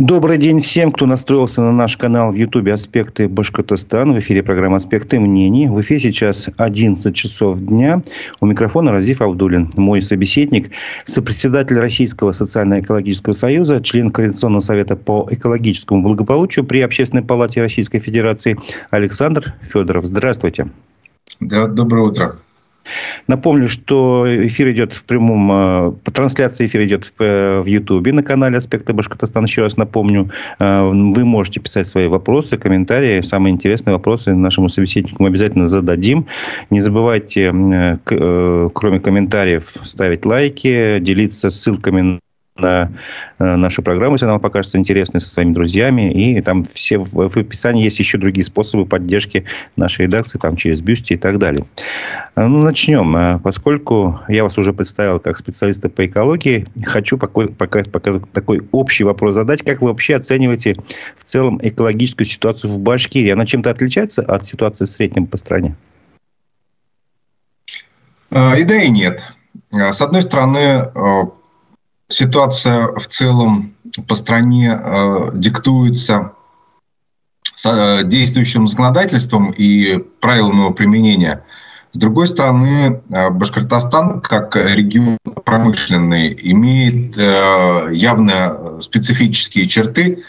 Добрый день всем, кто настроился на наш канал в Ютубе «Аспекты Башкортостана». В эфире программа «Аспекты мнений». В эфире сейчас 11 часов дня. У микрофона Разиф Абдулин. Мой собеседник, сопредседатель Российского социально-экологического союза, член Координационного совета по экологическому благополучию при Общественной палате Российской Федерации Александр Федоров. Здравствуйте. Да, доброе утро. Напомню, что эфир идет в прямом... Э, по трансляции эфир идет в Ютубе на канале «Аспекты Башкортостана». Еще раз напомню, э, вы можете писать свои вопросы, комментарии. Самые интересные вопросы нашему собеседнику мы обязательно зададим. Не забывайте, э, кроме комментариев, ставить лайки, делиться ссылками на э, нашу программу, если она вам покажется интересной, со своими друзьями. И там все в, описании есть еще другие способы поддержки нашей редакции, там через Бюсти и так далее. Э, ну, начнем. Э, поскольку я вас уже представил как специалиста по экологии, хочу пока, пока, пока такой общий вопрос задать. Как вы вообще оцениваете в целом экологическую ситуацию в Башкирии? Она чем-то отличается от ситуации в среднем по стране? И да, и нет. С одной стороны, ситуация в целом по стране э, диктуется э, действующим законодательством и правилами его применения. С другой стороны, э, Башкортостан, как регион промышленный, имеет э, явно специфические черты,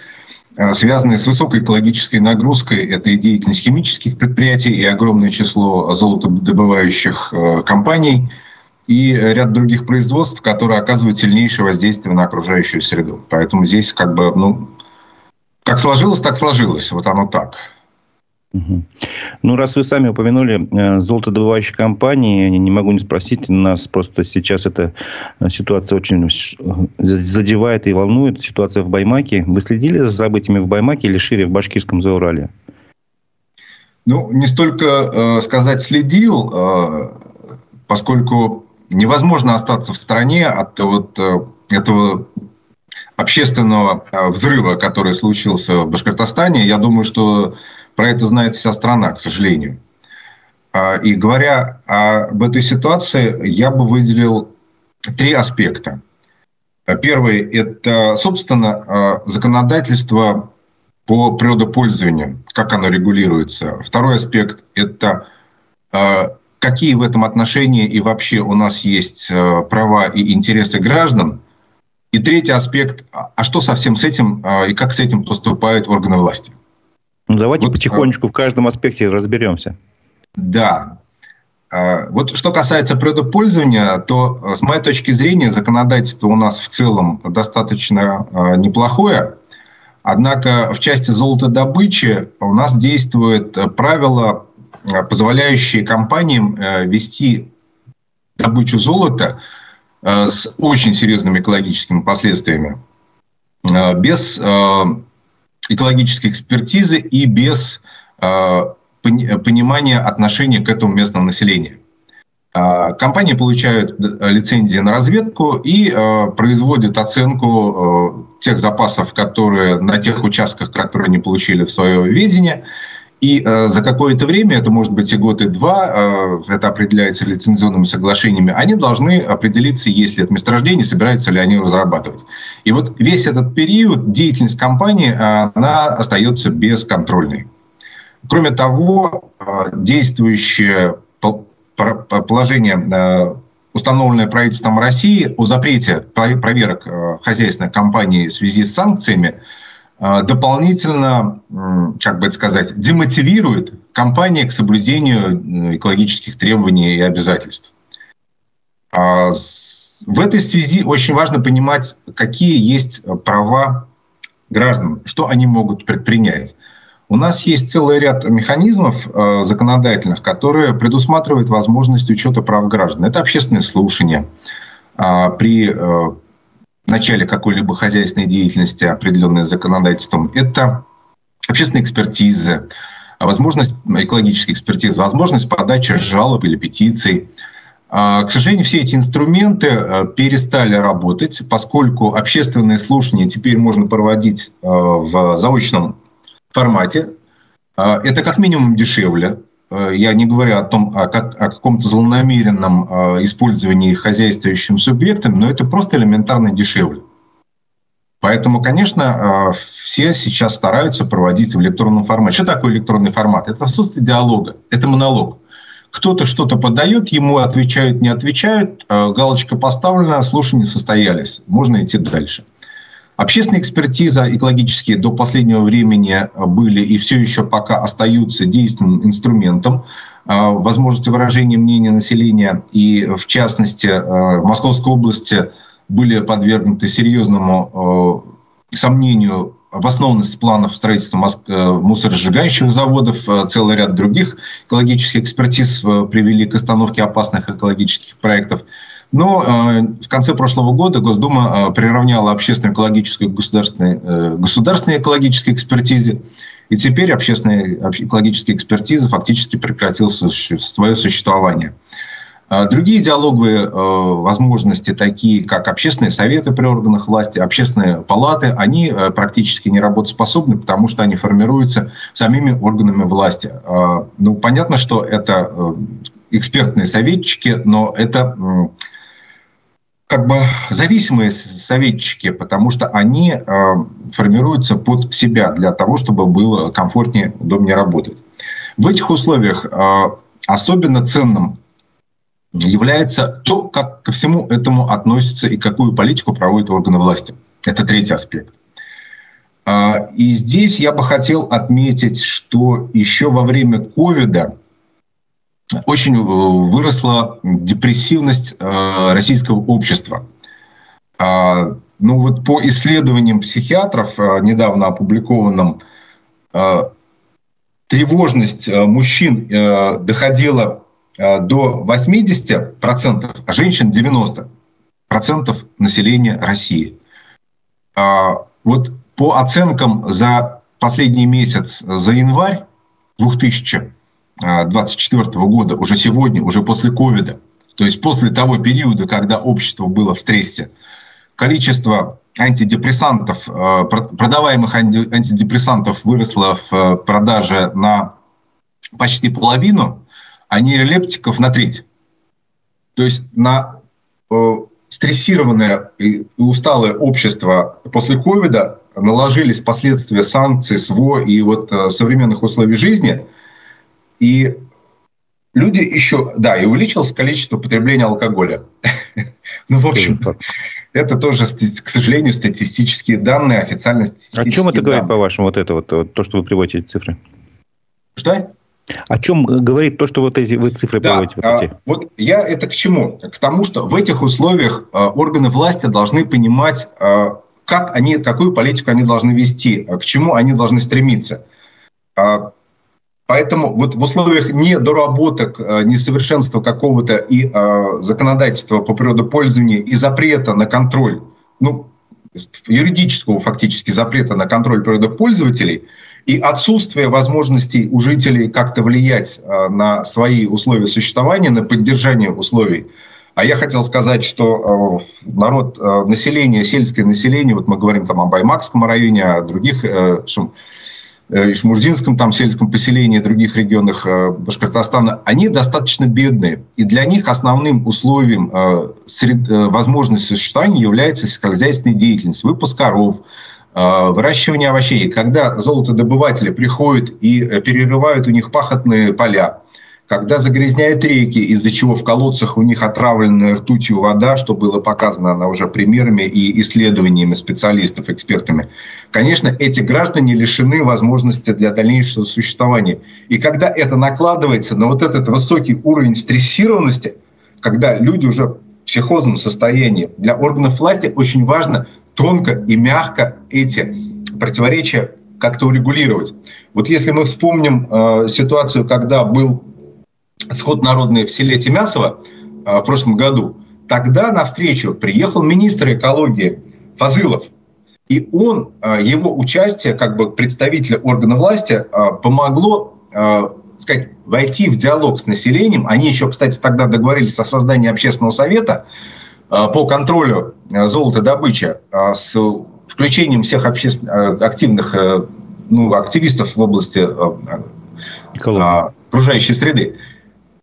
связанные с высокой экологической нагрузкой. Это и деятельность химических предприятий, и огромное число золотодобывающих компаний – и ряд других производств, которые оказывают сильнейшее воздействие на окружающую среду. Поэтому здесь как бы, ну, как сложилось, так сложилось. Вот оно так. Угу. Ну, раз вы сами упомянули э, золотодобывающие компании, не могу не спросить, нас просто сейчас эта э, ситуация очень задевает и волнует, ситуация в Баймаке. Вы следили за событиями в Баймаке или шире в Башкирском Заурале? Ну, не столько э, сказать следил, э, поскольку невозможно остаться в стране от вот э, этого общественного э, взрыва, который случился в Башкортостане. Я думаю, что про это знает вся страна, к сожалению. А, и говоря об этой ситуации, я бы выделил три аспекта. Первый – это, собственно, э, законодательство по природопользованию, как оно регулируется. Второй аспект – это какие в этом отношении и вообще у нас есть э, права и интересы граждан. И третий аспект, а, а что со всем с этим э, и как с этим поступают органы власти? Ну, давайте вот, потихонечку в каждом аспекте разберемся. Да. Вот что касается предопользования, то с моей точки зрения законодательство у нас в целом достаточно неплохое. Однако в части золотодобычи у нас действует правило Э, позволяющие компаниям э, вести добычу золота э, с очень серьезными экологическими последствиями, без экологической экспертизы и без понимания отношения к этому местного населения. Компании получают лицензии на разведку и производят оценку тех запасов, которые на тех участках, которые они получили в свое ведение, и э, за какое-то время, это может быть и год, и два, э, это определяется лицензионными соглашениями, они должны определиться, есть ли это месторождение, собираются ли они разрабатывать. И вот весь этот период деятельность компании, э, она остается бесконтрольной. Кроме того, э, действующее положение, э, установленное правительством России о запрете проверок хозяйственных компаний в связи с санкциями, дополнительно, как бы это сказать, демотивирует компании к соблюдению экологических требований и обязательств. А, в этой связи очень важно понимать, какие есть права граждан, что они могут предпринять. У нас есть целый ряд механизмов э, законодательных, которые предусматривают возможность учета прав граждан. Это общественные слушания э, при э, начале какой-либо хозяйственной деятельности, определенной законодательством, это общественная экспертиза, возможность экологической экспертизы, возможность подачи жалоб или петиций. А, к сожалению, все эти инструменты э, перестали работать, поскольку общественные слушания теперь можно проводить э, в заочном формате. А, это как минимум дешевле, я не говорю о том, о, как, о каком-то злонамеренном э, использовании хозяйствующим субъектом, но это просто элементарно дешевле. Поэтому, конечно, все сейчас стараются проводить в электронном формате. Что такое электронный формат? Это отсутствие диалога, это монолог. Кто-то что-то подает, ему отвечают, не отвечают, галочка поставлена, слушания состоялись, можно идти дальше. Общественная экспертиза экологические до последнего времени были и все еще пока остаются действенным инструментом а, возможности выражения мнения населения. И в частности в Московской области были подвергнуты серьезному сомнению обоснованность планов строительства мусоросжигающих заводов, целый ряд других экологических экспертиз привели к остановке опасных экологических проектов. Но э, в конце прошлого года Госдума э, приравняла общественную экологическую к государственной, э, государственной экологической экспертизе. И теперь общественная экологическая экспертиза фактически прекратила свое существование. Другие диалоговые возможности, такие как общественные советы при органах власти, общественные палаты, они практически не работоспособны, потому что они формируются самими органами власти. Ну, понятно, что это экспертные советчики, но это как бы зависимые советчики, потому что они э, формируются под себя для того, чтобы было комфортнее, удобнее работать. В этих условиях э, особенно ценным является то, как ко всему этому относится и какую политику проводят органы власти. Это третий аспект. Э, и здесь я бы хотел отметить, что еще во время ковида очень э, выросла депрессивность э, российского общества. А, ну вот по исследованиям психиатров, э, недавно опубликованным, тревожность мужчин доходила до 80%, а женщин 90% населения России. А, вот по оценкам за последний месяц, за январь 2000 2024 года, уже сегодня, уже после ковида, то есть после того периода, когда общество было в стрессе, количество антидепрессантов, э, продаваемых антидепрессантов выросло в э, продаже на почти половину, а нейролептиков на треть. То есть на э, стрессированное и усталое общество после ковида наложились последствия санкций, СВО и вот современных условий жизни – и люди еще, да, и увеличилось количество потребления алкоголя. Ну, в общем, это тоже, к сожалению, статистические данные, официально О чем это говорит, по-вашему, вот это вот, то, что вы приводите эти цифры? Что? О чем говорит то, что вот эти вы цифры да, приводите? Вот, эти? вот я это к чему? К тому, что в этих условиях а, органы власти должны понимать, а, как они, какую политику они должны вести, к чему они должны стремиться. Поэтому вот в условиях недоработок, э, несовершенства какого-то и э, законодательства по природопользованию и запрета на контроль, ну, юридического фактически запрета на контроль природопользователей и отсутствие возможностей у жителей как-то влиять э, на свои условия существования, на поддержание условий. А я хотел сказать, что э, народ, население, сельское население, вот мы говорим там о Баймакском районе, о других, э, Э, и Шмурзинском там сельском поселении, других регионах э, Башкортостана, они достаточно бедные. И для них основным условием э, сред, возможности существования является сельскохозяйственная деятельность, выпуск коров, выращивание овощей. Когда золотодобыватели приходят и перерывают у них пахотные поля, когда загрязняют реки, из-за чего в колодцах у них отравленная ртутью вода, что было показано она уже примерами и исследованиями специалистов, экспертами, конечно, эти граждане лишены возможности для дальнейшего существования. И когда это накладывается на вот этот высокий уровень стрессированности, когда люди уже в психозном состоянии, для органов власти очень важно тонко и мягко эти противоречия как-то урегулировать. Вот если мы вспомним э, ситуацию, когда был сход народный в селе Тимясово а, в прошлом году, тогда на встречу приехал министр экологии Фазылов. И он, а, его участие, как бы представителя органа власти, а, помогло сказать, войти в диалог с населением. Они еще, кстати, тогда договорились о создании общественного совета по контролю золотодобычи с включением всех активных ну, активистов в области окружающей среды.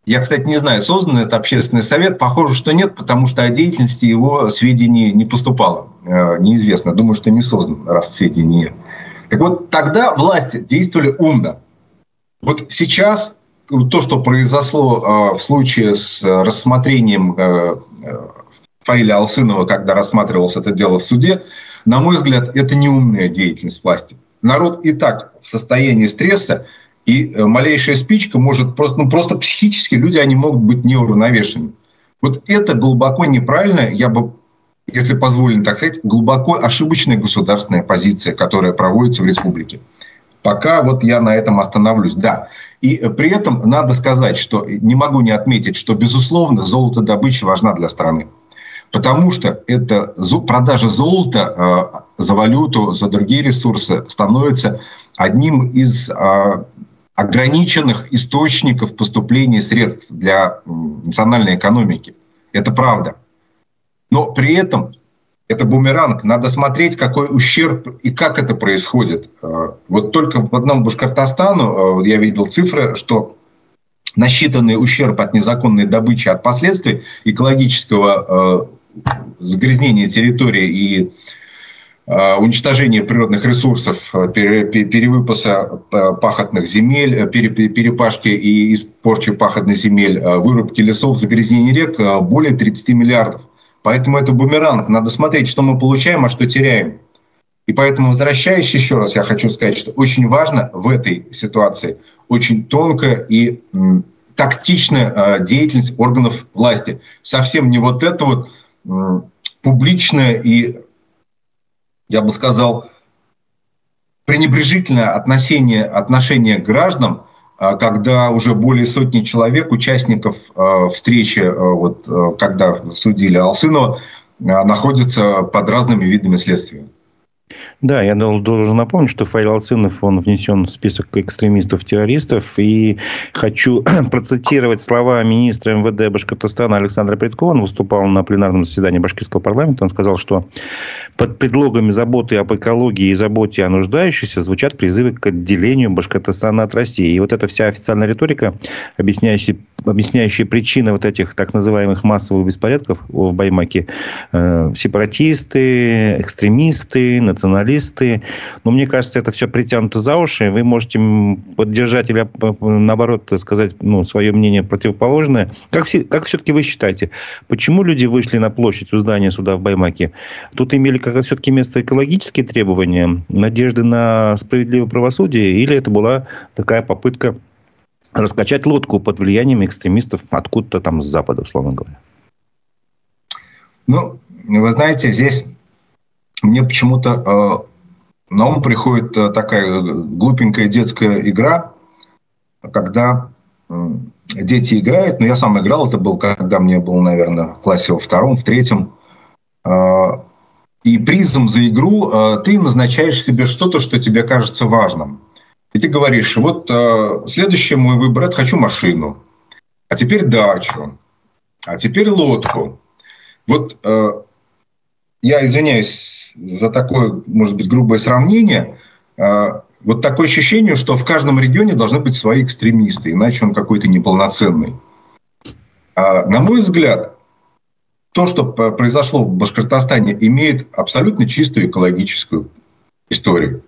Я, кстати, не знаю, создан это общественный совет. Похоже, что нет, потому что о деятельности его сведений не поступало. Э, неизвестно. Думаю, что не создан, раз сведений нет. Так вот, тогда власти действовали умно. Вот сейчас то, что произошло в случае с рассмотрением Фаиля Алсынова, когда рассматривалось это дело в суде, на мой взгляд, это неумная деятельность власти. Народ и так в состоянии стресса, и э, малейшая спичка может просто, ну, просто психически люди, они могут быть неуравновешены. Вот это глубоко неправильно, я бы, если позволено так сказать, глубоко ошибочная государственная позиция, которая проводится в республике. Пока вот я на этом остановлюсь. Да. И при этом надо сказать, что не могу не отметить, что, безусловно, золотодобыча важна для страны. Потому что это продажа золота э, за валюту, за другие ресурсы становится одним из э, ограниченных источников поступления средств для национальной экономики. Это правда. Но при этом это бумеранг. Надо смотреть, какой ущерб и как это происходит. Э, вот только в одном Башкортостану я видел цифры, что насчитанный ущерб от незаконной добычи, от последствий экологического загрязнения территории и а, уничтожение природных ресурсов, а, перевыпаса а, пахотных земель, перепашки и порчи пахотных земель, вырубки лесов, загрязнение рек более 30 миллиардов. Поэтому это бумеранг. Надо смотреть, что мы получаем, а что теряем. И поэтому, возвращаясь еще раз, я хочу сказать, что очень важно в этой ситуации очень тонкая и тактичная деятельность органов власти. Совсем не вот это вот публичное и, я бы сказал, пренебрежительное отношение, отношение к гражданам, а, когда уже более сотни человек, участников а, встречи, а, вот, когда судили Алсынова, находятся под разными видами следствия. Да, я должен напомнить, что Файл Алцинов, он внесен в список экстремистов-террористов. И хочу процитировать слова министра МВД Башкортостана Александра Предкова. Он выступал на пленарном заседании Башкирского парламента. Он сказал, что под предлогами заботы об экологии и заботе о нуждающихся звучат призывы к отделению Башкортостана от России. И вот эта вся официальная риторика, объясняющая, объясняющая причины вот этих так называемых массовых беспорядков в Баймаке, э, сепаратисты, экстремисты, националисты. Но мне кажется, это все притянуто за уши. Вы можете поддержать или наоборот сказать ну, свое мнение противоположное. Как, как все-таки вы считаете, почему люди вышли на площадь у здания суда в Баймаке? Тут имели как все-таки место экологические требования, надежды на справедливое правосудие, или это была такая попытка раскачать лодку под влиянием экстремистов откуда-то там с запада, условно говоря? Ну, вы знаете, здесь мне почему-то э, на ум приходит э, такая глупенькая детская игра, когда э, дети играют, но я сам играл, это был, когда мне был, наверное, в классе во втором, в третьем, э, и призом за игру э, ты назначаешь себе что-то, что тебе кажется важным. И ты говоришь, вот э, следующий мой выбор, это хочу машину, а теперь дачу, а теперь лодку. Вот э, я извиняюсь за такое, может быть, грубое сравнение, а, вот такое ощущение, что в каждом регионе должны быть свои экстремисты, иначе он какой-то неполноценный. А, на мой взгляд, то, что произошло в Башкортостане, имеет абсолютно чистую экологическую историю.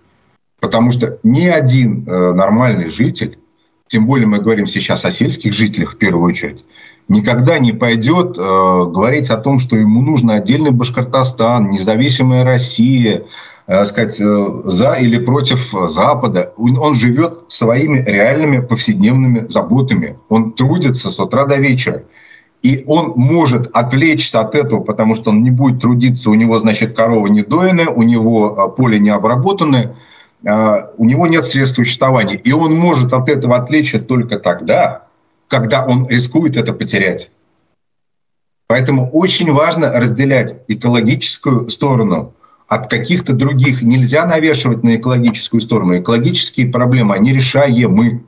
Потому что ни один э, нормальный житель, тем более мы говорим сейчас о сельских жителях в первую очередь, никогда не пойдет э, говорить о том, что ему нужно отдельный Башкортостан, независимая Россия, э, сказать, э, за или против Запада. Он, он живет своими реальными повседневными заботами. Он трудится с утра до вечера. И он может отвлечься от этого, потому что он не будет трудиться, у него, значит, корова не доенная, у него э, поле не обработанное, э, у него нет средств существования. И он может от этого отвлечься только тогда, когда он рискует это потерять. Поэтому очень важно разделять экологическую сторону от каких-то других. Нельзя навешивать на экологическую сторону. Экологические проблемы, они решаемы,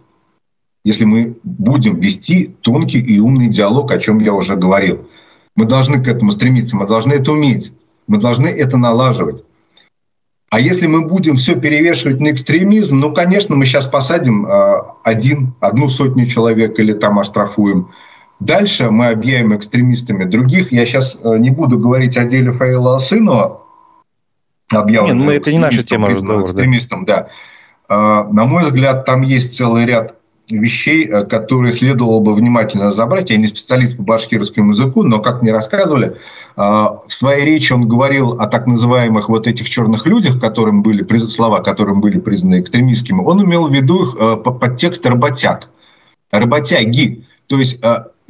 если мы будем вести тонкий и умный диалог, о чем я уже говорил. Мы должны к этому стремиться, мы должны это уметь, мы должны это налаживать. А если мы будем все перевешивать на экстремизм, ну, конечно, мы сейчас посадим э, один, одну сотню человек или там оштрафуем. Дальше мы объявим экстремистами других. Я сейчас э, не буду говорить о деле Фаила Асынова, объявленного Нет, мы, это не наша тема разговора. Экстремистом, да. да. На мой взгляд, там есть целый ряд вещей, э, которые следовало бы внимательно разобрать. Я не специалист по башкирскому языку, но, как мне рассказывали, э, в своей речи он говорил о так называемых вот этих черных людях, которым были, слова которым были признаны экстремистскими. Он имел в виду их э, подтекст работяг, работяги. То есть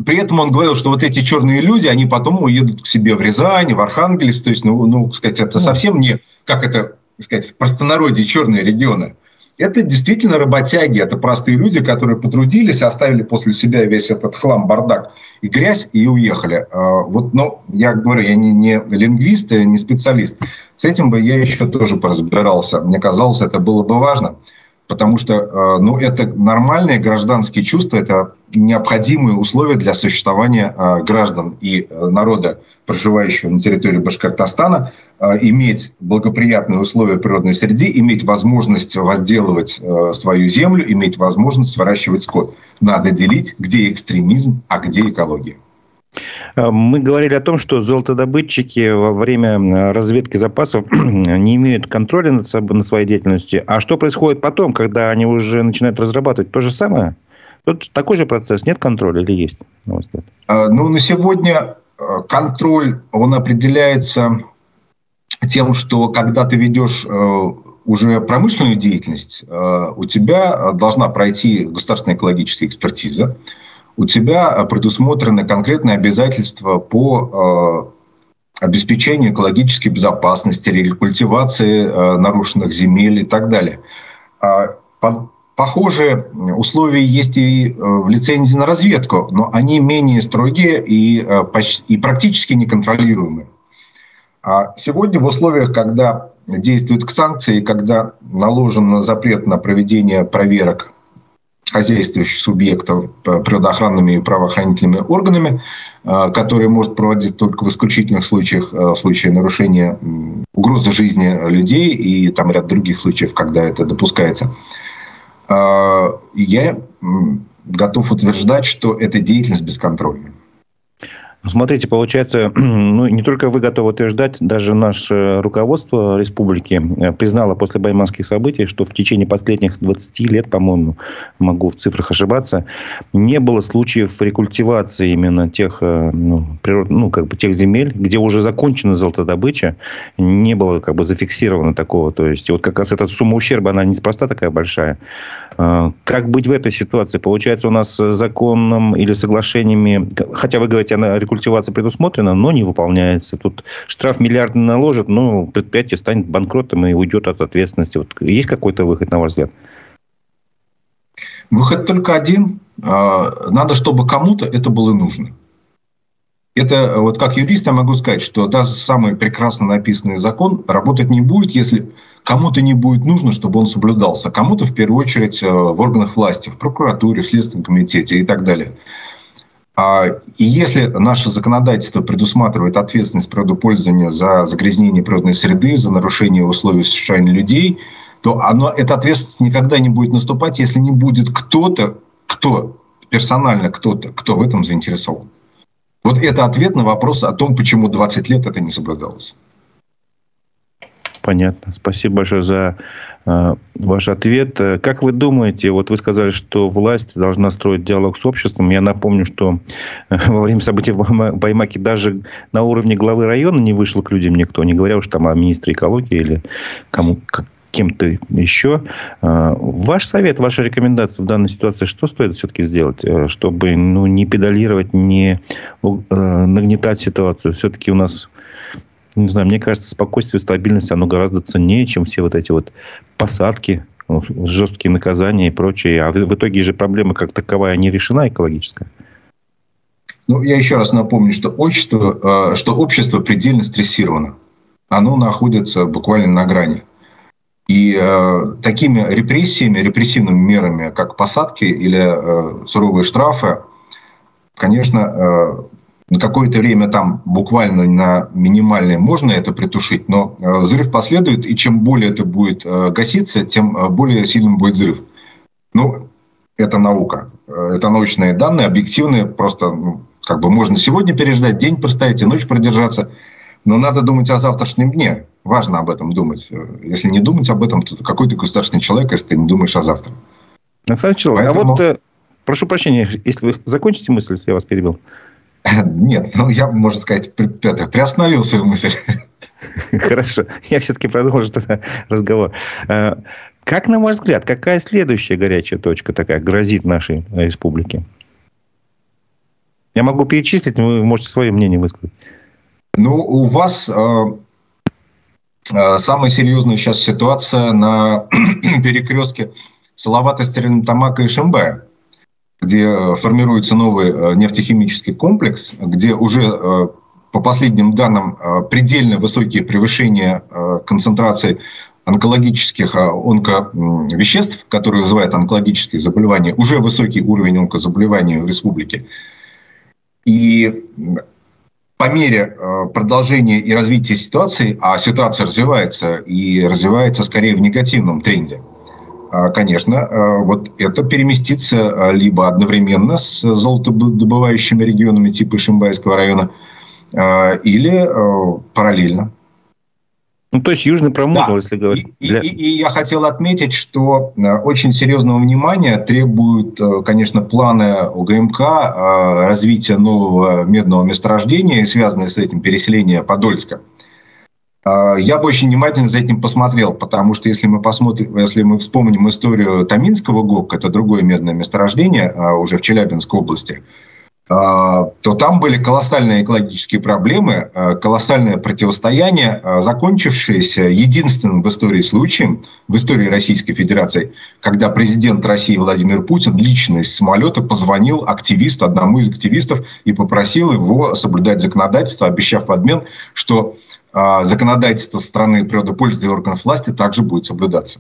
при этом он говорил, что вот эти черные люди, они потом уедут к себе в Рязань, в Архангельск. То есть, ну, ну сказать, это совсем не, как это сказать, в простонародье черные регионы это действительно работяги, это простые люди, которые потрудились, оставили после себя весь этот хлам, бардак и грязь и уехали. А, вот, но я говорю, я не, не лингвист, не специалист. С этим бы я еще тоже поразбирался. Мне казалось, это было бы важно потому что э, ну, это нормальные гражданские чувства, это необходимые условия для существования э, граждан и э, народа, проживающего на территории Башкортостана, иметь благоприятные условия природной среды, иметь возможность возделывать свою землю, иметь возможность выращивать скот. Надо делить, где экстремизм, а где экология. Э, мы говорили о том, что золотодобытчики во время э, разведки запасов не имеют контроля над, собой, над своей деятельностью. А что происходит потом, когда они уже начинают разрабатывать? То же самое? Тут такой же процесс, нет контроля или есть? На э, Ну, на сегодня контроль, он определяется тем, что когда ты ведешь уже промышленную деятельность, у тебя должна пройти государственная экологическая экспертиза, у тебя предусмотрены конкретные обязательства по э, обеспечению экологической безопасности, рекультивации э, нарушенных земель и так далее. А, похожие условия есть и э, в лицензии на разведку, но они менее строгие и, и практически неконтролируемые. А сегодня в условиях, когда действуют санкции, когда наложен запрет на проведение проверок хозяйствующих субъектов природоохранными и правоохранительными органами, э, которые может проводить только в исключительных случаях, э, в случае нарушения угрозы жизни людей и там ряд других случаев, когда это допускается. Э, я готов утверждать, что эта деятельность бесконтрольна. Ну, смотрите, получается, ну, не только вы готовы утверждать, даже наше руководство республики э, признало после байманских событий, что в течение последних 20 лет, по-моему, могу в цифрах ошибаться, не было случаев рекультивации именно тех, э, ну, природ, ну, как бы тех земель, где уже закончена золотодобыча, не было как бы зафиксировано такого. То есть, вот как раз эта сумма ущерба, она неспроста такая большая. Э, как быть в этой ситуации? Получается, у нас законом или соглашениями, хотя вы говорите о рекультивации предусмотрена, но не выполняется. Тут штраф миллиардный наложит, но предприятие станет банкротом и уйдет от ответственности. Вот есть какой-то выход, на ваш взгляд? Выход только один. А, надо, чтобы кому-то это было нужно. Это вот как юрист я могу сказать, что даже самый прекрасно написанный закон работать не будет, если кому-то не будет нужно, чтобы он соблюдался. Кому-то в первую очередь э, в органах власти, в прокуратуре, в Следственном комитете и так далее. А, и если наше законодательство предусматривает ответственность природопользования за загрязнение природной среды, за нарушение условий существования людей, то оно, эта ответственность никогда не будет наступать, если не будет кто-то, кто персонально кто-то, кто в этом заинтересован. Вот это ответ на вопрос о том, почему 20 лет это не соблюдалось. Понятно. Спасибо большое за э, ваш ответ. Как вы думаете, вот вы сказали, что власть должна строить диалог с обществом. Я напомню, что э, во время событий в Баймаке даже на уровне главы района не вышел к людям никто, не говоря уж там о министре экологии или кому, кем-то еще. Э, ваш совет, ваша рекомендация в данной ситуации, что стоит все-таки сделать, э, чтобы ну, не педалировать, не нагнетать ситуацию? Все-таки у нас не знаю, мне кажется, спокойствие, стабильность, оно гораздо ценнее, чем все вот эти вот посадки, жесткие наказания и прочее. А в, в итоге же проблема как таковая не решена экологическая. Ну, я еще раз напомню, что общество, э, что общество предельно стрессировано. Оно находится буквально на грани. И э, такими репрессиями, репрессивными мерами, как посадки или э, суровые штрафы, конечно, э, на какое-то время там буквально на минимальное можно это притушить, но э, взрыв последует, и чем более это будет э, гаситься, тем э, более сильным будет взрыв. Ну, это наука. Это научные данные, объективные. Просто ну, как бы можно сегодня переждать, день простоять и ночь продержаться. Но надо думать о завтрашнем дне. Важно об этом думать. Если не думать об этом, то какой ты государственный человек, если ты не думаешь о завтра. Александр Человек, Поэтому... а вот прошу прощения, если вы закончите мысль, если я вас перебил. Нет, ну я, можно сказать, при, это, приостановил свою мысль. Хорошо, я все-таки продолжу тогда разговор. Э, как, на ваш взгляд, какая следующая горячая точка такая грозит нашей республике? Я могу перечислить, но вы можете свое мнение высказать. Ну, у вас э, э, самая серьезная сейчас ситуация на перекрестке Салавата, Стерлитамака и Шимбая где э, формируется новый э, нефтехимический комплекс, где уже э, по последним данным предельно высокие превышения концентрации онкологических онковеществ, которые вызывают онкологические заболевания, уже высокий уровень онкозаболеваний в республике. И по мере продолжения и развития ситуации, а ситуация развивается и развивается скорее в негативном тренде – конечно, а, вот это переместится а, либо одновременно с золотодобывающими регионами типа Шимбайского района, или параллельно. Ну, то есть Южный промысел, да. если говорить. И, для... и, и я хотел отметить, что очень серьезного внимания требуют, конечно, планы УГМК развития нового медного месторождения и связанные с этим переселение Подольска. А, я бы очень внимательно за этим посмотрел, потому что если мы посмотрим, если мы вспомним историю Таминского ГОК, это другое медное месторождение а, уже в Челябинской области, а, то там были колоссальные экологические проблемы, колоссальное противостояние, закончившееся единственным в истории случаем, в истории Российской Федерации, когда президент России Владимир Путин лично из самолета позвонил активисту, одному из активистов, и попросил его соблюдать законодательство, обещав в обмен, что а, законодательство страны природопользователей органов власти также будет соблюдаться.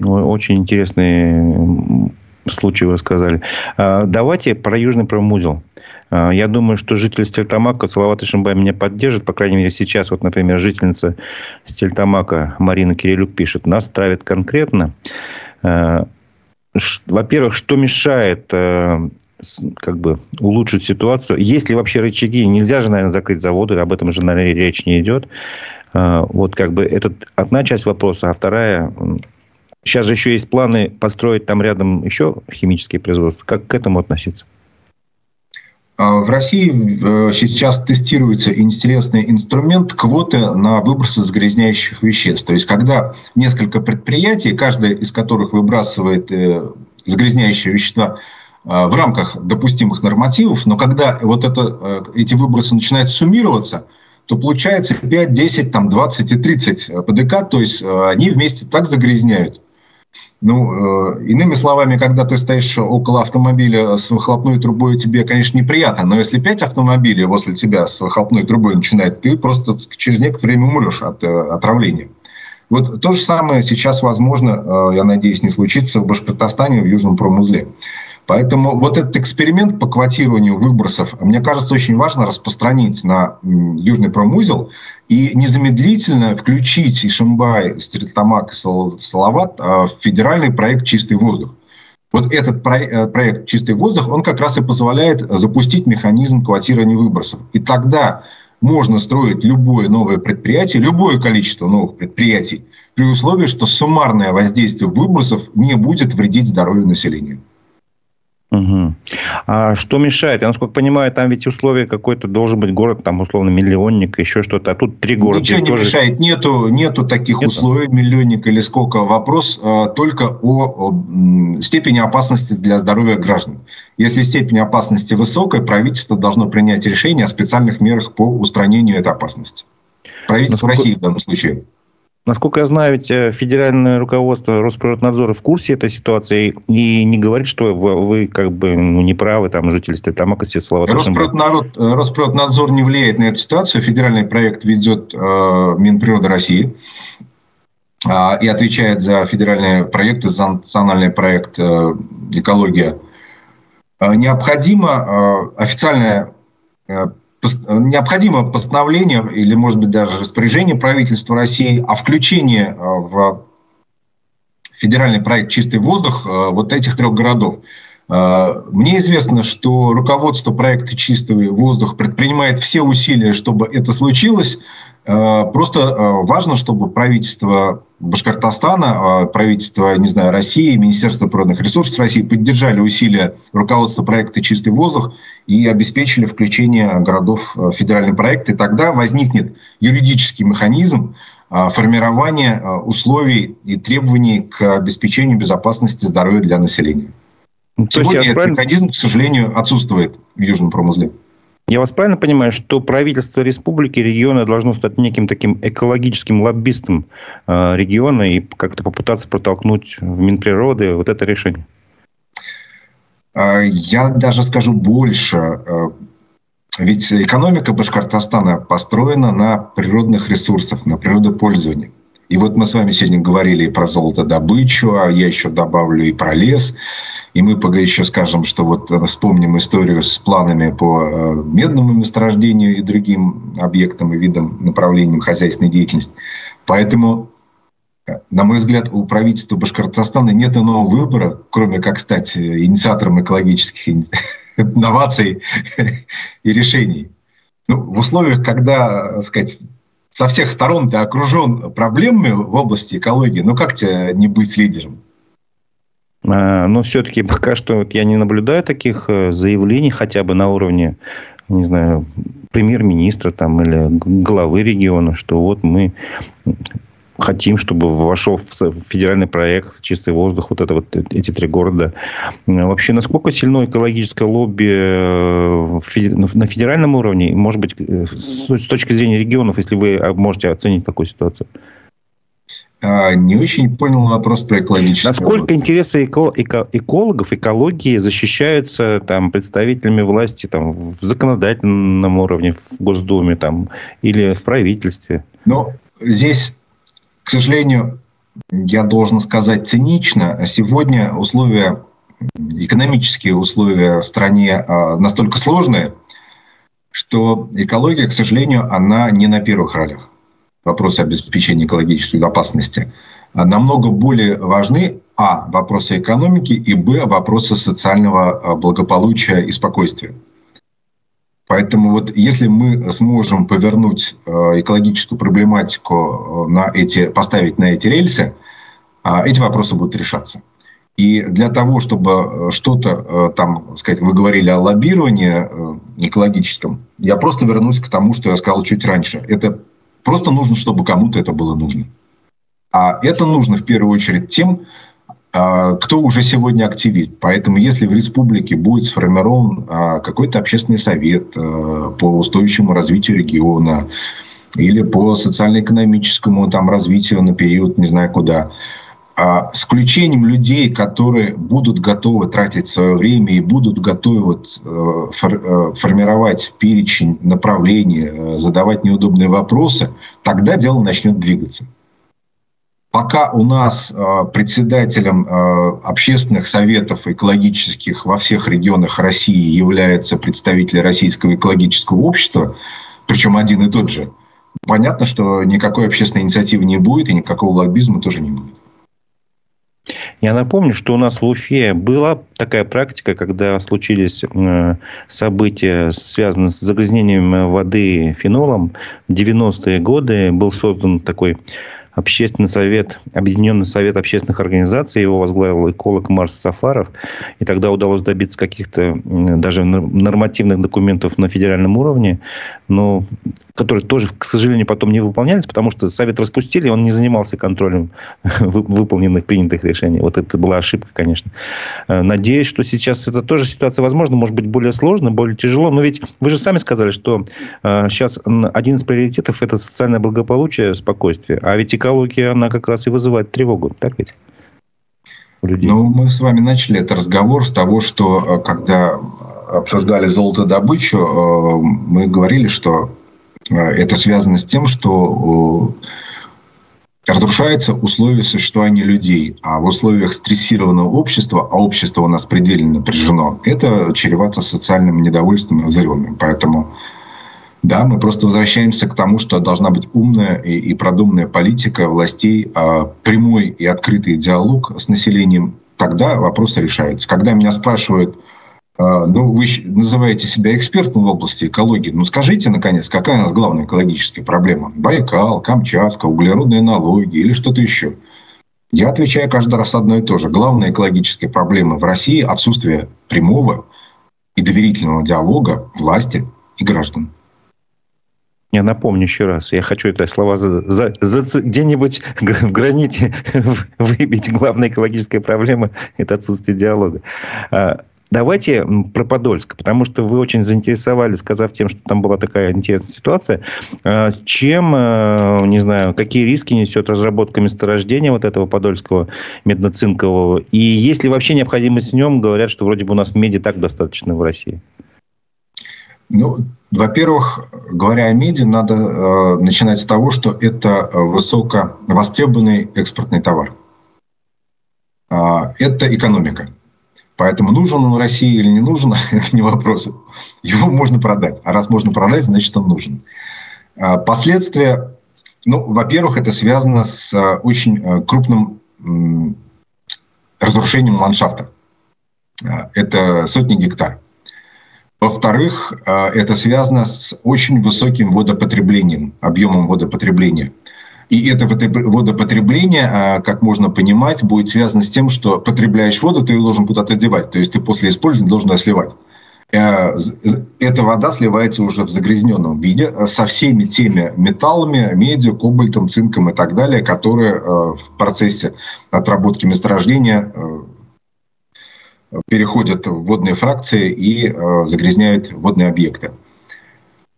Очень интересный случай вы рассказали. А, давайте про Южный промузел. А, я думаю, что жители Стельтамака, Салават Ишимбай меня поддержит. По крайней мере, сейчас, вот, например, жительница Стельтамака Марина Кирилюк пишет, нас травят конкретно. Во-первых, что мешает как бы улучшить ситуацию. Есть ли вообще рычаги? Нельзя же, наверное, закрыть заводы, об этом же, наверное, речь не идет. А, вот как бы это одна часть вопроса, а вторая... Сейчас же еще есть планы построить там рядом еще химические производства. Как к этому относиться? А, в России э, сейчас тестируется интересный инструмент квоты на выбросы загрязняющих веществ. То есть, когда несколько предприятий, каждое из которых выбрасывает э, загрязняющие вещества в рамках допустимых нормативов, но когда вот это, э, эти выбросы начинают суммироваться, то получается 5, 10, там 20 и 30 ПДК, то есть э, они вместе так загрязняют. Ну, иными словами, когда ты стоишь около автомобиля с выхлопной трубой, тебе, конечно, неприятно, но если 5 автомобилей возле тебя с выхлопной трубой начинает, ты просто через некоторое время умрешь от отравления. Вот то же самое сейчас, возможно, я надеюсь, не случится в Башкортостане, в Южном промузле. Поэтому вот этот эксперимент по квотированию выбросов, мне кажется, очень важно распространить на Южный промузел и незамедлительно включить Ишимбай, Стрельтамак и Салават а, в федеральный проект «Чистый воздух». Вот этот э, проект «Чистый воздух», он как раз и позволяет запустить механизм квотирования выбросов. И тогда можно строить любое новое предприятие, любое количество новых предприятий, при условии, что суммарное воздействие выбросов не будет вредить здоровью населения. Угу. А что мешает? Я, насколько понимаю, там ведь условия какой-то должен быть город, там, условно, миллионник, еще что-то. А тут три города. Ничего не тоже... мешает. Нету, нету таких нету? условий, миллионник или сколько. Вопрос а, только о, о степени опасности для здоровья граждан. Если степень опасности высокая, правительство должно принять решение о специальных мерах по устранению этой опасности. Правительство Насколько... России в данном случае. Насколько я знаю, ведь э, федеральное руководство Росприроднадзора в курсе этой ситуации и не говорит, что вы, вы как бы ну, не правы, там, жители Стельтамака, Слава Росприроднадзор, э, Росприроднадзор не влияет на эту ситуацию. Федеральный проект ведет э, Минприрода России э, и отвечает за федеральные проекты, за национальный проект э, «Экология». необходимо официальное необходимо постановление или, может быть, даже распоряжение правительства России о включении в федеральный проект «Чистый воздух» вот этих трех городов. Мне известно, что руководство проекта «Чистый воздух» предпринимает все усилия, чтобы это случилось. Э, просто э, важно, чтобы правительство Башкортостана, э, правительство, не знаю, России, Министерство природных ресурсов России поддержали усилия руководства проекта «Чистый воздух» и обеспечили включение городов в федеральный проект. И тогда возникнет юридический механизм формирования условий и требований к обеспечению безопасности здоровья для населения. Сегодня этот правильно... механизм, к сожалению, отсутствует в Южном промысле. Я вас правильно понимаю, что правительство республики, региона должно стать неким таким экологическим лоббистом э, региона и как-то попытаться протолкнуть в Минприроды вот это решение? А, я даже скажу больше. Э, ведь экономика Башкортостана построена на природных ресурсах, на природопользовании. И вот мы с вами сегодня говорили и про золотодобычу, а я еще добавлю и про лес. И мы еще скажем, что вот э, вспомним историю с планами по э, медному месторождению и другим объектам и видам, направлениям хозяйственной деятельности. Поэтому, э, на мой взгляд, у правительства Башкортостана нет иного выбора, кроме как стать инициатором экологических инноваций и решений. Ну, в условиях, когда, так сказать, со всех сторон ты окружен проблемами в области экологии, ну как тебе не быть лидером? А, но все-таки пока что я не наблюдаю таких э, заявлений хотя бы на уровне, не знаю, премьер-министра там или главы региона, что вот мы хотим, чтобы вошел в федеральный проект «Чистый воздух», вот это вот эти три города. Вообще, насколько сильно экологическое лобби э, на федеральном уровне, может быть, э, с точки зрения регионов, если вы можете оценить такую ситуацию? А, не очень понял вопрос про экологическое. Насколько интересы эко- эко- экологов, экологии защищаются там, представителями власти там, в законодательном уровне, в Госдуме там, или в правительстве? Ну, здесь, к сожалению, я должен сказать цинично, сегодня условия, экономические условия в стране а, настолько сложные, что экология, к сожалению, она не на первых ролях вопросы обеспечения экологической безопасности, намного более важны, а, вопросы экономики, и, б, вопросы социального а, благополучия и спокойствия. Поэтому вот если мы сможем повернуть а, экологическую проблематику на эти, поставить на эти рельсы, эти вопросы будут решаться. И для того, чтобы что-то там, сказать, вы говорили о лоббировании экологическом, я просто вернусь к тому, что я сказал чуть раньше. Это Просто нужно, чтобы кому-то это было нужно. А это нужно в первую очередь тем, кто уже сегодня активист. Поэтому если в республике будет сформирован а, какой-то общественный совет а, по устойчивому развитию региона или по социально-экономическому там, развитию на период не знаю куда, а с включением людей, которые будут готовы тратить свое время и будут готовы э, э, формировать перечень направлений, э, задавать неудобные вопросы, тогда дело начнет двигаться. Пока у нас председателем общественных советов экологических во всех регионах России является представитель Российского экологического общества, причем один и тот же, понятно, что никакой общественной инициативы не будет и никакого лоббизма тоже не будет. Я напомню, что у нас в Уфе была такая практика, когда случились э, события, связанные с загрязнением воды фенолом. В 90-е годы был создан такой общественный совет, Объединенный совет общественных организаций, его возглавил эколог Марс Сафаров. И тогда удалось добиться каких-то даже нормативных документов на федеральном уровне, но которые тоже, к сожалению, потом не выполнялись, потому что совет распустили, он не занимался контролем выполненных, принятых решений. Вот это была ошибка, конечно. Э, надеюсь, что сейчас это тоже ситуация, возможно, может быть более сложная, более тяжело. Но ведь вы же сами сказали, что сейчас э, один из приоритетов – это социальное благополучие, спокойствие. А ведь экология, она как раз и вызывает тревогу, так ведь? людей. Ну, мы с вами начали этот разговор с того, что э, когда обсуждали золотодобычу, э, мы говорили, что э, это связано с тем, что разрушается условия существования людей. А в условиях стрессированного общества, а общество у нас предельно напряжено, это чревато социальным недовольством и взрывами. Поэтому да, мы просто возвращаемся к тому, что должна быть умная и, и продуманная политика властей, а прямой и открытый диалог с населением. Тогда вопросы решаются. Когда меня спрашивают, а, ну, вы называете себя экспертом в области экологии. Ну, скажите, наконец, какая у нас главная экологическая проблема? Байкал, Камчатка, углеродные налоги или что-то еще? Я отвечаю каждый раз одно и то же. Главная экологическая проблема в России – отсутствие прямого и доверительного диалога власти и граждан. Я напомню еще раз, я хочу это слова за, за, за, где-нибудь в граните выбить. Главная экологическая проблема – это отсутствие диалога. А, Давайте про Подольск, потому что вы очень заинтересовали, сказав тем, что там была такая интересная ситуация. А, чем, э, не знаю, какие риски несет разработка месторождения вот этого подольского медноцинкового? И есть ли вообще необходимость в нем? Говорят, что вроде бы у нас меди так достаточно в России. Ну, во-первых, говоря о меди, надо э, начинать с того, что это высоко востребованный экспортный товар. Э, это экономика. Поэтому нужен он России или не нужен, это не вопрос. Его можно продать. А раз можно продать, значит он нужен. А, последствия, ну, во-первых, это связано с а, очень а, крупным разрушением ландшафта. Это сотни гектар. Во-вторых, это связано с очень высоким водопотреблением, объемом водопотребления. И это водопотребление, а, как можно понимать, будет связано с тем, что потребляешь воду, ты ее должен куда-то девать. То есть ты после использования должен ее сливать. Э, эта вода сливается уже в загрязненном виде э, со всеми теми металлами, медью, кобальтом, цинком и так далее, которые э, в процессе отработки месторождения переходят в водные фракции и загрязняют водные объекты.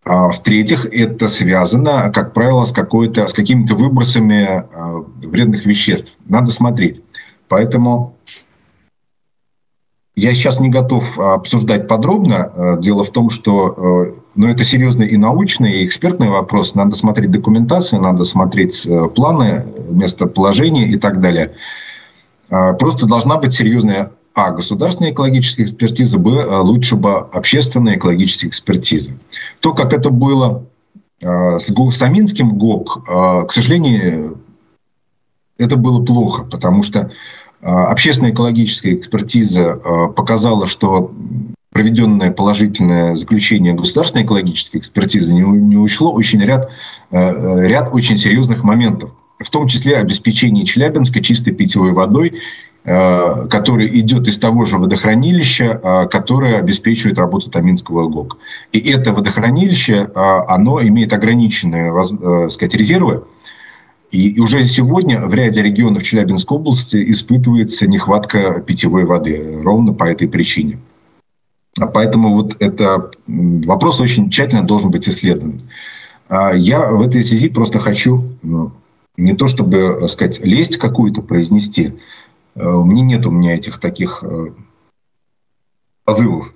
А, в-третьих, это связано, как правило, с, какой-то, с какими-то выбросами а, вредных веществ. Надо смотреть. Поэтому я сейчас не готов обсуждать подробно. А, дело в том, что ну, это серьезный и научный, и экспертный вопрос. Надо смотреть документацию, надо смотреть э, планы, местоположение и так далее. Просто должна быть серьезная а. Государственная экологическая экспертиза, Б. Э, лучше бы общественная экологическая экспертиза. То, как это было э, с Густаминским ГОК, э, к сожалению, это было плохо, потому что общественная экологическая экспертиза показала, что проведенное положительное заключение государственной экологической экспертизы не, не учло очень ряд, ряд очень серьезных моментов, в том числе обеспечение Челябинска чистой питьевой водой который идет из того же водохранилища, э, которое обеспечивает работу Таминского ГОК. И это водохранилище, э, оно имеет ограниченные сказать, резервы, и уже сегодня в ряде регионов Челябинской области испытывается нехватка питьевой воды ровно по этой причине. Поэтому вот это вопрос очень тщательно должен быть исследован. Я в этой связи просто хочу ну, не то чтобы сказать лесть какую-то произнести, Э, мне нет у меня этих таких э, позывов.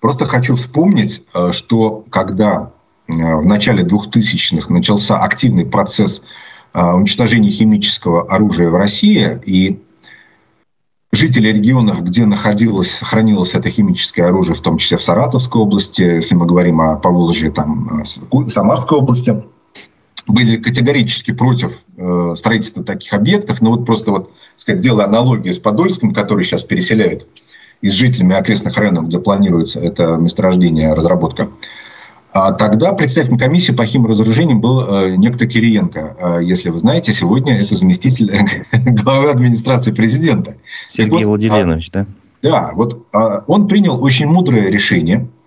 Просто хочу вспомнить, э, что когда в начале 2000-х начался активный процесс уничтожения химического оружия в России, и жители регионов, где находилось, хранилось это химическое оружие, в том числе в Саратовской области, если мы говорим о Поволжье, там, Самарской области, были категорически против э, строительства таких объектов. Но вот просто вот, сказать, делая аналогию с Подольском, который сейчас переселяют из жителями окрестных районов, где планируется это месторождение, разработка. А тогда председателем комиссии по химразоружению был э, некто Кириенко. А, если вы знаете, сегодня это заместитель главы администрации президента. Сергей вот, Владимирович, а, да? Да, вот он принял очень мудрое решение –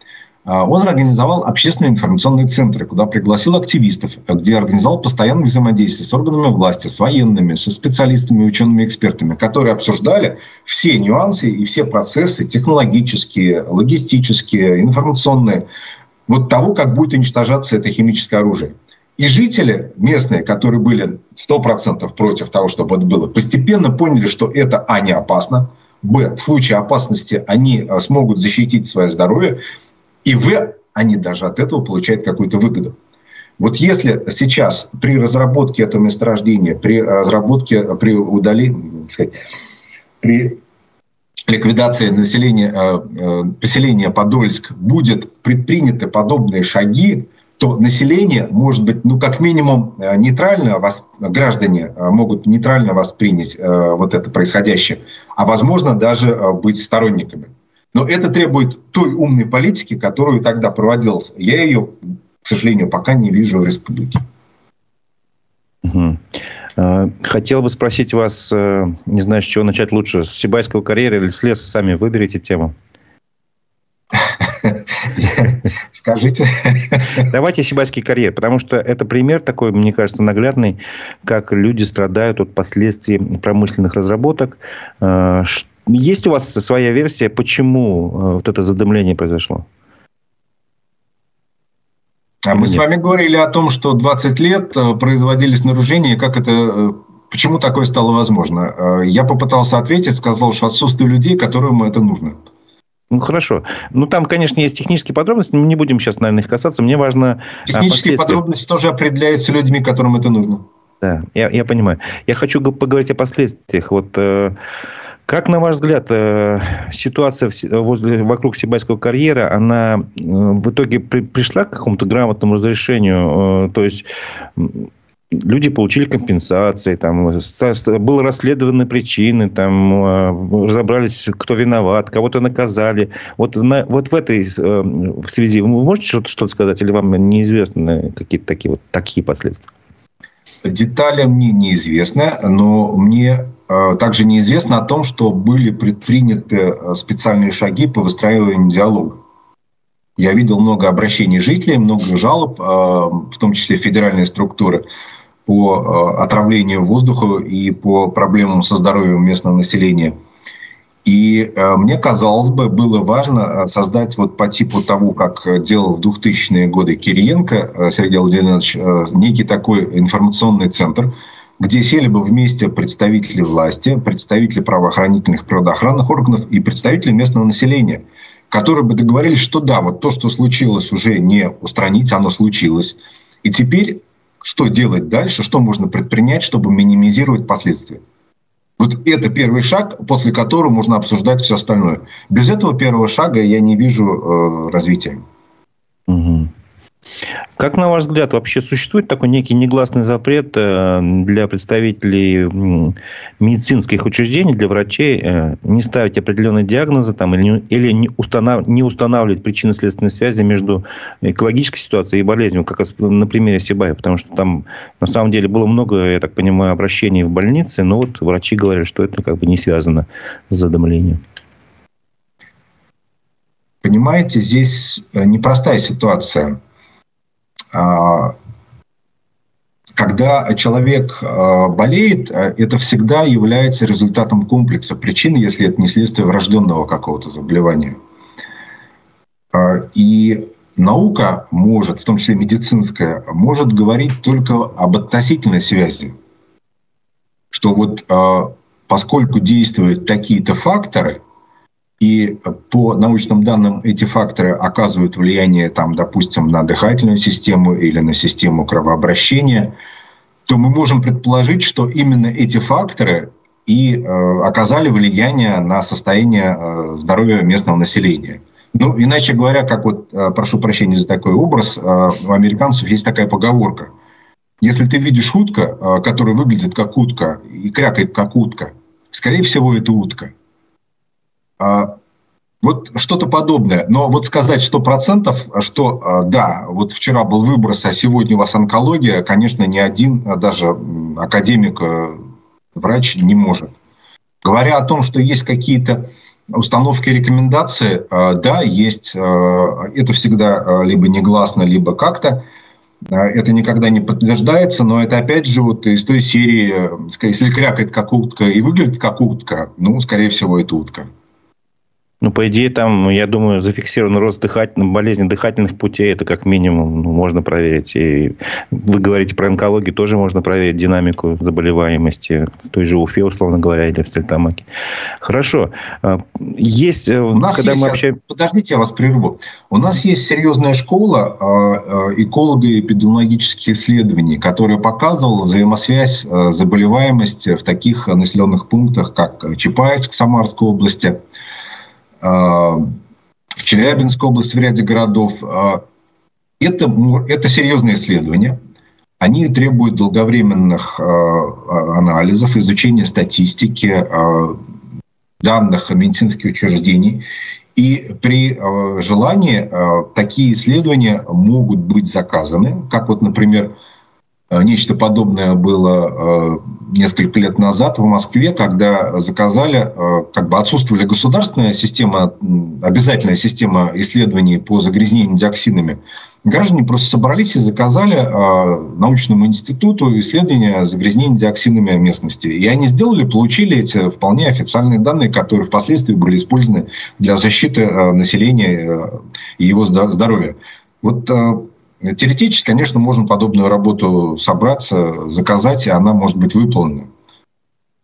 он организовал общественные информационные центры, куда пригласил активистов, где организовал постоянное взаимодействие с органами власти, с военными, со специалистами, учеными, экспертами, которые обсуждали все нюансы и все процессы технологические, логистические, информационные, вот того, как будет уничтожаться это химическое оружие. И жители местные, которые были 100% против того, чтобы это было, постепенно поняли, что это, а, не опасно, б, в случае опасности они а, смогут защитить свое здоровье, и в, они даже от этого получают какую-то выгоду. Вот если сейчас при разработке этого месторождения, при разработке, при удалении, при ликвидации населения, поселения Подольск будет предприняты подобные шаги, то население может быть, ну, как минимум, э, нейтрально, вас, граждане э, могут нейтрально воспринять э, вот это происходящее, а возможно даже быть сторонниками. Но это требует той умной политики, которую тогда проводилась. Я ее, к сожалению, пока не вижу в республике. Угу. Хотел бы спросить вас, не знаю, с чего начать лучше, с Сибайского карьера или с леса, сами выберите тему. Скажите. Давайте Сибайский карьер, потому что это пример такой, мне кажется, наглядный, как люди страдают от последствий промышленных разработок. Э, есть у вас своя версия, почему э, вот это задымление произошло? А мы нет? с вами говорили о том, что 20 лет э, производились нарушения, как это Почему такое стало возможно? Я попытался ответить, сказал, что отсутствие людей, которым это нужно. Ну, хорошо. Ну, там, конечно, есть технические подробности, но не будем сейчас, наверное, их касаться. Мне важно... А, технические подробности тоже определяются людьми, которым это нужно. Да, я, я понимаю. Я хочу поговорить о последствиях. Вот э, как, на ваш взгляд, э, ситуация возле, вокруг Сибайского карьера, она э, в итоге при, пришла к какому-то грамотному разрешению? То есть люди получили компенсации, там, было расследованы причины, там, э, разобрались, кто виноват, кого-то наказали. Вот, на, вот в этой э, в связи вы можете что-то, что сказать, или вам неизвестны какие-то такие, вот, такие последствия? Детали мне неизвестны, но мне э, также неизвестно о том, что были предприняты специальные шаги по выстраиванию диалога. Я видел много обращений жителей, много жалоб, в том числе федеральные структуры по э, отравлению воздуха и по проблемам со здоровьем местного населения. И э, мне казалось бы, было важно э, создать вот по типу того, как делал в 2000-е годы Кириенко Сергей Владимирович, некий такой информационный центр, где сели бы вместе представители власти, представители правоохранительных природоохранных органов и представители местного населения, которые бы договорились, что да, вот то, что случилось, уже не устранить, оно случилось. И теперь что делать дальше, что можно предпринять, чтобы минимизировать последствия. Вот это первый шаг, после которого можно обсуждать все остальное. Без этого первого шага я не вижу э, развития. Угу. Как, на ваш взгляд, вообще существует такой некий негласный запрет э, для представителей медицинских учреждений, для врачей, э, не ставить определенные диагнозы там, или, или не, установ, не устанавливать причинно-следственной связи между экологической ситуацией и болезнью, как на примере Сибая, потому что там на самом деле было много, я так понимаю, обращений в больнице, но вот врачи говорят, что это как бы не связано с задымлением. Понимаете, здесь э, непростая ситуация – когда человек а, болеет, а, это всегда является результатом комплекса причин, если это не следствие врожденного какого-то заболевания. И наука может, в том числе медицинская, может говорить только об относительной связи. Что вот поскольку действуют такие-то факторы – и по научным данным эти факторы оказывают влияние, там, допустим, на дыхательную систему или на систему кровообращения, то мы можем предположить, что именно эти факторы и э, оказали влияние на состояние э, здоровья местного населения. Ну, иначе говоря, как вот, э, прошу прощения за такой образ, э, у американцев есть такая поговорка. Если ты видишь утка, э, которая выглядит как утка и крякает как утка, скорее всего, это утка. А, вот что-то подобное. Но вот сказать сто процентов, что а, да, вот вчера был выброс, а сегодня у вас онкология, конечно, ни один а, даже академик, врач не может. Говоря о том, что есть какие-то установки рекомендации, да, есть. Это всегда либо негласно, либо как-то. Это никогда не подтверждается, но это опять же вот из той серии, если крякает как утка и выглядит как утка, ну, скорее всего, это утка. Ну, по идее, там, я думаю, зафиксирован рост дыхательных, болезни дыхательных путей. Это как минимум ну, можно проверить. И вы говорите про онкологию, тоже можно проверить динамику заболеваемости в той же Уфе, условно говоря, или в Стельтамаке. Хорошо. А, есть, э, У нас когда есть, мы общаемся... Подождите, я вас прерву. У нас есть серьезная школа а, а, эколого-эпидемиологических исследований, которая показывала взаимосвязь заболеваемости в таких населенных пунктах, как Чапаевск, Самарской области, а, в Челябинской области, в ряде городов. А, это, это серьезные исследования. Они требуют долговременных а, анализов, изучения статистики, данных медицинских учреждений. И при желании такие исследования могут быть заказаны, как вот, например, нечто подобное было несколько лет назад в Москве, когда заказали, э, как бы отсутствовали государственная система, обязательная система исследований по загрязнению диоксинами, граждане просто собрались и заказали э, научному институту исследования загрязнения диоксинами местности. И они сделали, получили эти вполне официальные данные, которые впоследствии были использованы для защиты э, населения и его здоровья. Вот Теоретически, конечно, можно подобную работу собраться, заказать, и она может быть выполнена.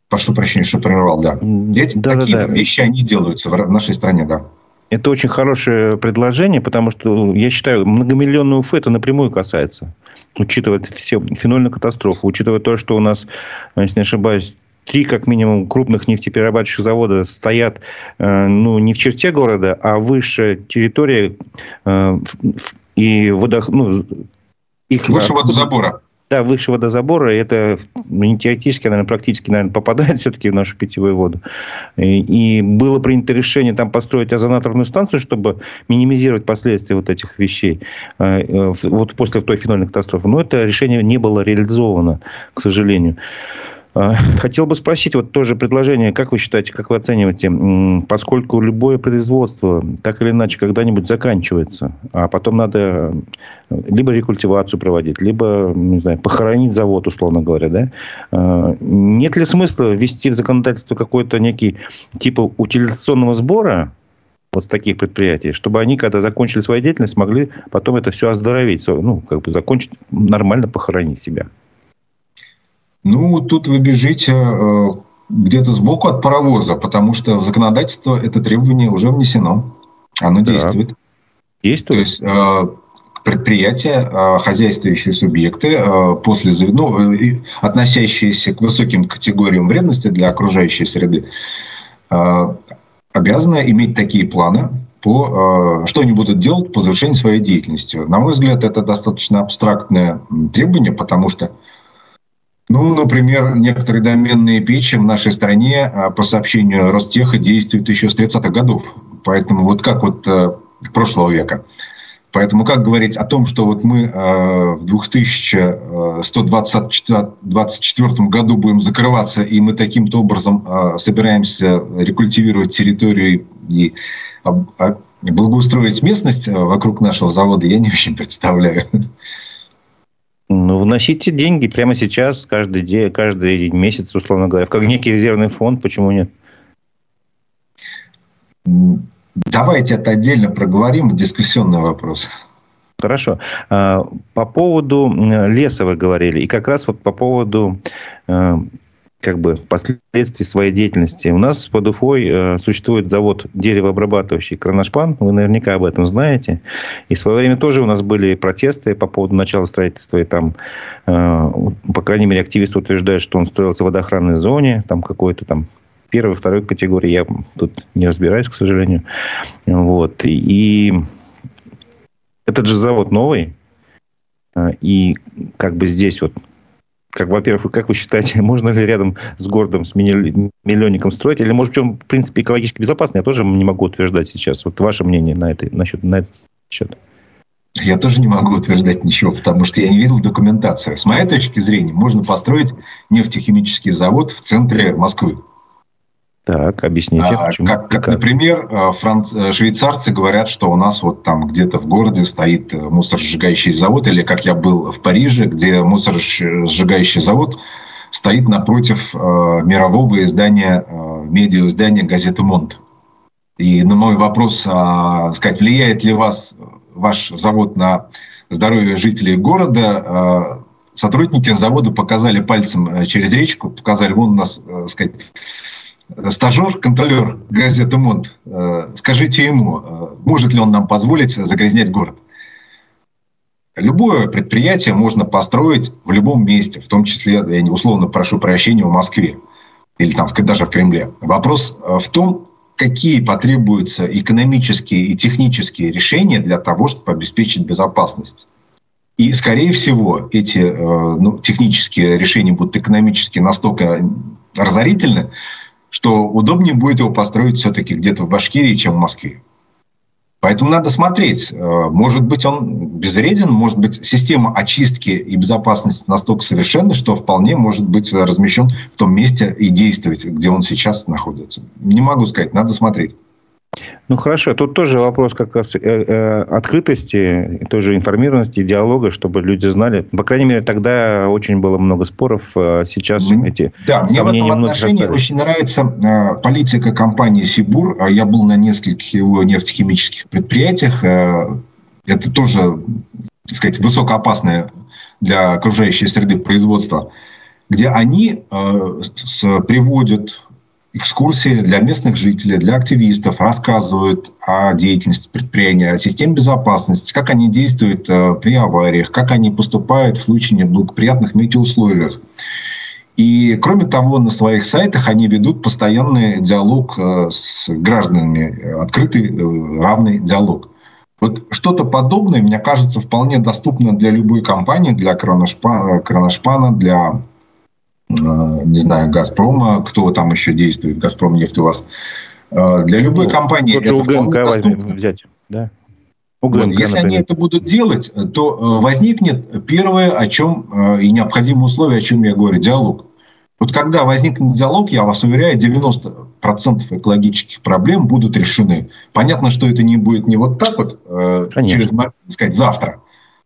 Прошу прощения, что прервал, да. Эти да, такие да, да. вещи, они делаются в нашей стране, да. Это очень хорошее предложение, потому что, я считаю, многомиллионный УФ это напрямую касается. Учитывая все фенольные катастрофы, учитывая то, что у нас, если не ошибаюсь, три, как минимум, крупных нефтеперерабатывающих завода стоят э, ну, не в черте города, а выше территории э, и водох... ну, их выше водозабора. Да, выше водозабора. Это не теоретически, наверное, практически, наверное, попадает все-таки в нашу питьевую воду. И, и было принято решение там построить озонаторную станцию, чтобы минимизировать последствия вот этих вещей. Э, э, вот после той финальной катастрофы. Но это решение не было реализовано, к сожалению. А, хотел бы спросить, вот тоже предложение, как вы считаете, как вы оцениваете, поскольку любое производство так или иначе когда-нибудь заканчивается, а потом надо э, либо рекультивацию проводить, либо, не знаю, похоронить завод, условно говоря, да? А, нет ли смысла ввести в законодательство какой-то некий типа утилизационного сбора, вот с таких предприятий, чтобы они, когда закончили свою деятельность, могли потом это все оздоровить, ну, как бы закончить, нормально похоронить себя. Ну, тут вы бежите э, где-то сбоку от паровоза, потому что в законодательство это требование уже внесено. Оно да. действует. Действует. То есть э, предприятия, э, хозяйствующие субъекты, после, ну, относящиеся к высоким категориям вредности для окружающей среды, обязаны иметь такие планы, по, что они будут делать по завершении своей деятельности. На мой взгляд, это достаточно абстрактное требование, потому что ну, например, некоторые доменные печи в нашей стране, а, по сообщению Ростеха, действуют еще с 30-х годов. Поэтому вот как вот э, прошлого века. Поэтому как говорить о том, что вот мы э, в 2124 году будем закрываться, и мы таким-то образом э, собираемся рекультивировать территорию и благоустроить местность вокруг нашего завода, я не очень представляю. Ну, вносите деньги прямо сейчас, каждый день, каждый месяц, условно говоря, в как некий резервный фонд, почему нет? Давайте это отдельно проговорим, дискуссионный вопрос. Хорошо. А, по поводу леса вы говорили, и как раз вот по поводу э, как бы последствий своей деятельности. У нас под Уфой э, существует завод деревообрабатывающий Кроношпан. Вы наверняка об этом знаете. И в свое время тоже у нас были протесты по поводу начала строительства. И там, э, по крайней мере, активисты утверждают, что он строился в водоохранной зоне. Там какой-то там первой, второй категории. Я тут не разбираюсь, к сожалению. Вот. И этот же завод новый. Э, и как бы здесь вот как, во-первых, как вы считаете, можно ли рядом с городом, с миллионником строить? Или, может быть, он, в принципе, экологически безопасный? Я тоже не могу утверждать сейчас. Вот ваше мнение на, это, насчет, на этот счет. Я тоже не могу утверждать ничего, потому что я не видел документацию. С моей точки зрения, можно построить нефтехимический завод в центре Москвы. Так, объясните. А, почему? Как, как, например, э, франц... Э, швейцарцы говорят, что у нас вот там где-то в городе стоит э, мусоросжигающий завод, или как я был в Париже, где мусоросжигающий завод стоит напротив э, мирового издания, э, медиа-издания газеты «Монт». И на мой вопрос, а, сказать, влияет ли вас ваш завод на здоровье жителей города, а, сотрудники завода показали пальцем э, через речку, показали, вон у нас, э, сказать, стажер, контролер газеты «Монт», э, скажите ему, может ли он нам позволить загрязнять город. Любое предприятие можно построить в любом месте, в том числе, я условно прошу прощения, в Москве или там даже в Кремле. Вопрос в том, какие потребуются экономические и технические решения для того, чтобы обеспечить безопасность. И, скорее всего, эти э, ну, технические решения будут экономически настолько разорительны, что удобнее будет его построить все-таки где-то в Башкирии, чем в Москве. Поэтому надо смотреть. Э, может быть, он безвреден, может быть, система очистки и безопасности настолько совершенна, что вполне может быть размещен в том месте и действовать, где он сейчас находится. Не могу сказать, надо смотреть. Ну хорошо, тут тоже вопрос как раз э, э, открытости, тоже информированности, диалога, чтобы люди знали. По крайней мере, тогда очень было много споров. А сейчас эти Да, мне в этом отношении очень нравится э, политика компании Сибур. А я был на нескольких его нефтехимических предприятиях. Э, это тоже, так сказать, высокоопасное для окружающей среды производство, где они э, приводят экскурсии для местных жителей, для активистов, рассказывают о деятельности предприятия, о системе безопасности, как они действуют э, при авариях, как они поступают в случае неблагоприятных метеоусловиях. И, кроме того, на своих сайтах они ведут постоянный диалог э, с гражданами, открытый, э, равный диалог. Вот что-то подобное, мне кажется, вполне доступно для любой компании, для Кроношпана, для не знаю, Газпрома, кто там еще действует, Газпром нефть у вас. Э, для любой ну, компании это УГНК взять, да? УГНК, вот, если например. они это будут делать, то э, возникнет первое, о чем и необходимое условие, о чем я говорю, диалог. Вот когда возникнет диалог, я вас уверяю, 90% экологических проблем будут решены. Понятно, что это не будет не вот так вот, Конечно. через, так сказать, завтра.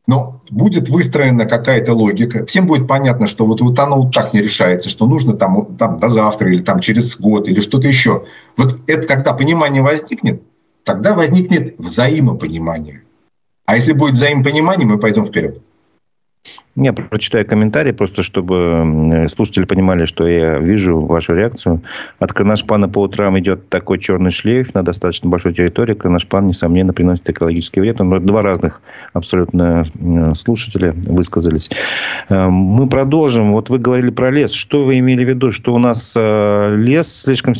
Но будет выстроена какая-то логика, всем будет понятно, что вот, вот оно вот так не решается, что нужно там, там до завтра или там через год или что-то еще. Вот это когда понимание возникнет, тогда возникнет взаимопонимание. А если будет взаимопонимание, мы пойдем вперед. Я прочитаю комментарии, просто чтобы слушатели понимали, что я вижу вашу реакцию. От Кронашпана по утрам идет такой черный шлейф на достаточно большой территории. Кронашпан, несомненно, приносит экологический вред. Но два разных абсолютно слушателя высказались. Э, мы продолжим. Вот вы говорили про лес. Что вы имели в виду? Что у нас э, лес слишком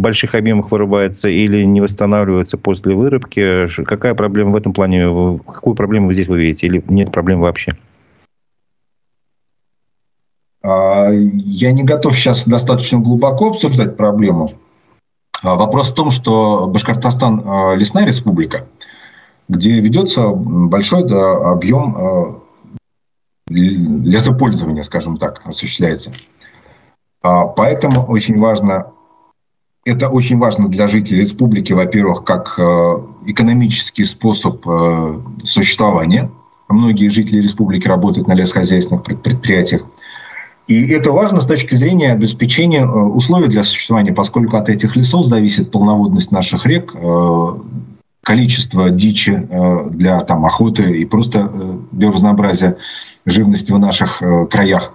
больших объемах вырубается или не восстанавливается после вырубки? Какая проблема в этом плане? Какую проблему вы здесь вы видите? Или нет проблем вообще? А, я не готов сейчас достаточно глубоко обсуждать проблему. А, вопрос в том, что Башкортостан а, – лесная республика, где ведется большой объем лесопользования, скажем так, осуществляется. Поэтому очень важно, это очень важно для жителей республики, во-первых, как экономический способ существования. Многие жители республики работают на лесхозяйственных предприятиях. И это важно с точки зрения обеспечения э, условий для существования, поскольку от этих лесов зависит полноводность наших рек, э, количество дичи э, для там, охоты и просто биоразнообразия живности в наших краях.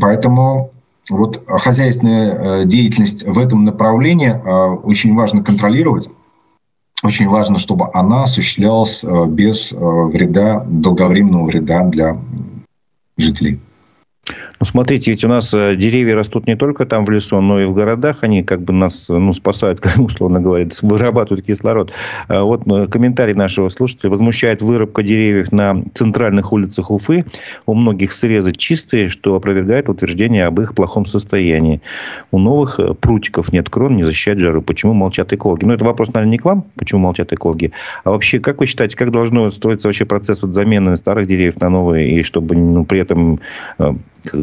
Поэтому вот хозяйственная деятельность в этом направлении очень важно контролировать. Очень важно, чтобы она осуществлялась без вреда, долговременного вреда для жителей. Ну, смотрите, ведь у нас э, деревья растут не только там в лесу, но и в городах. Они как бы нас ну, спасают, как условно говоря, вырабатывают кислород. А вот э, комментарий нашего слушателя. Возмущает вырубка деревьев на центральных улицах Уфы. У многих срезы чистые, что опровергает утверждение об их плохом состоянии. У новых э, прутиков нет крон, не защищать жару. Почему молчат экологи? Ну, это вопрос, наверное, не к вам, почему молчат экологи. А вообще, как вы считаете, как должно строиться вообще процесс вот замены старых деревьев на новые, и чтобы ну, при этом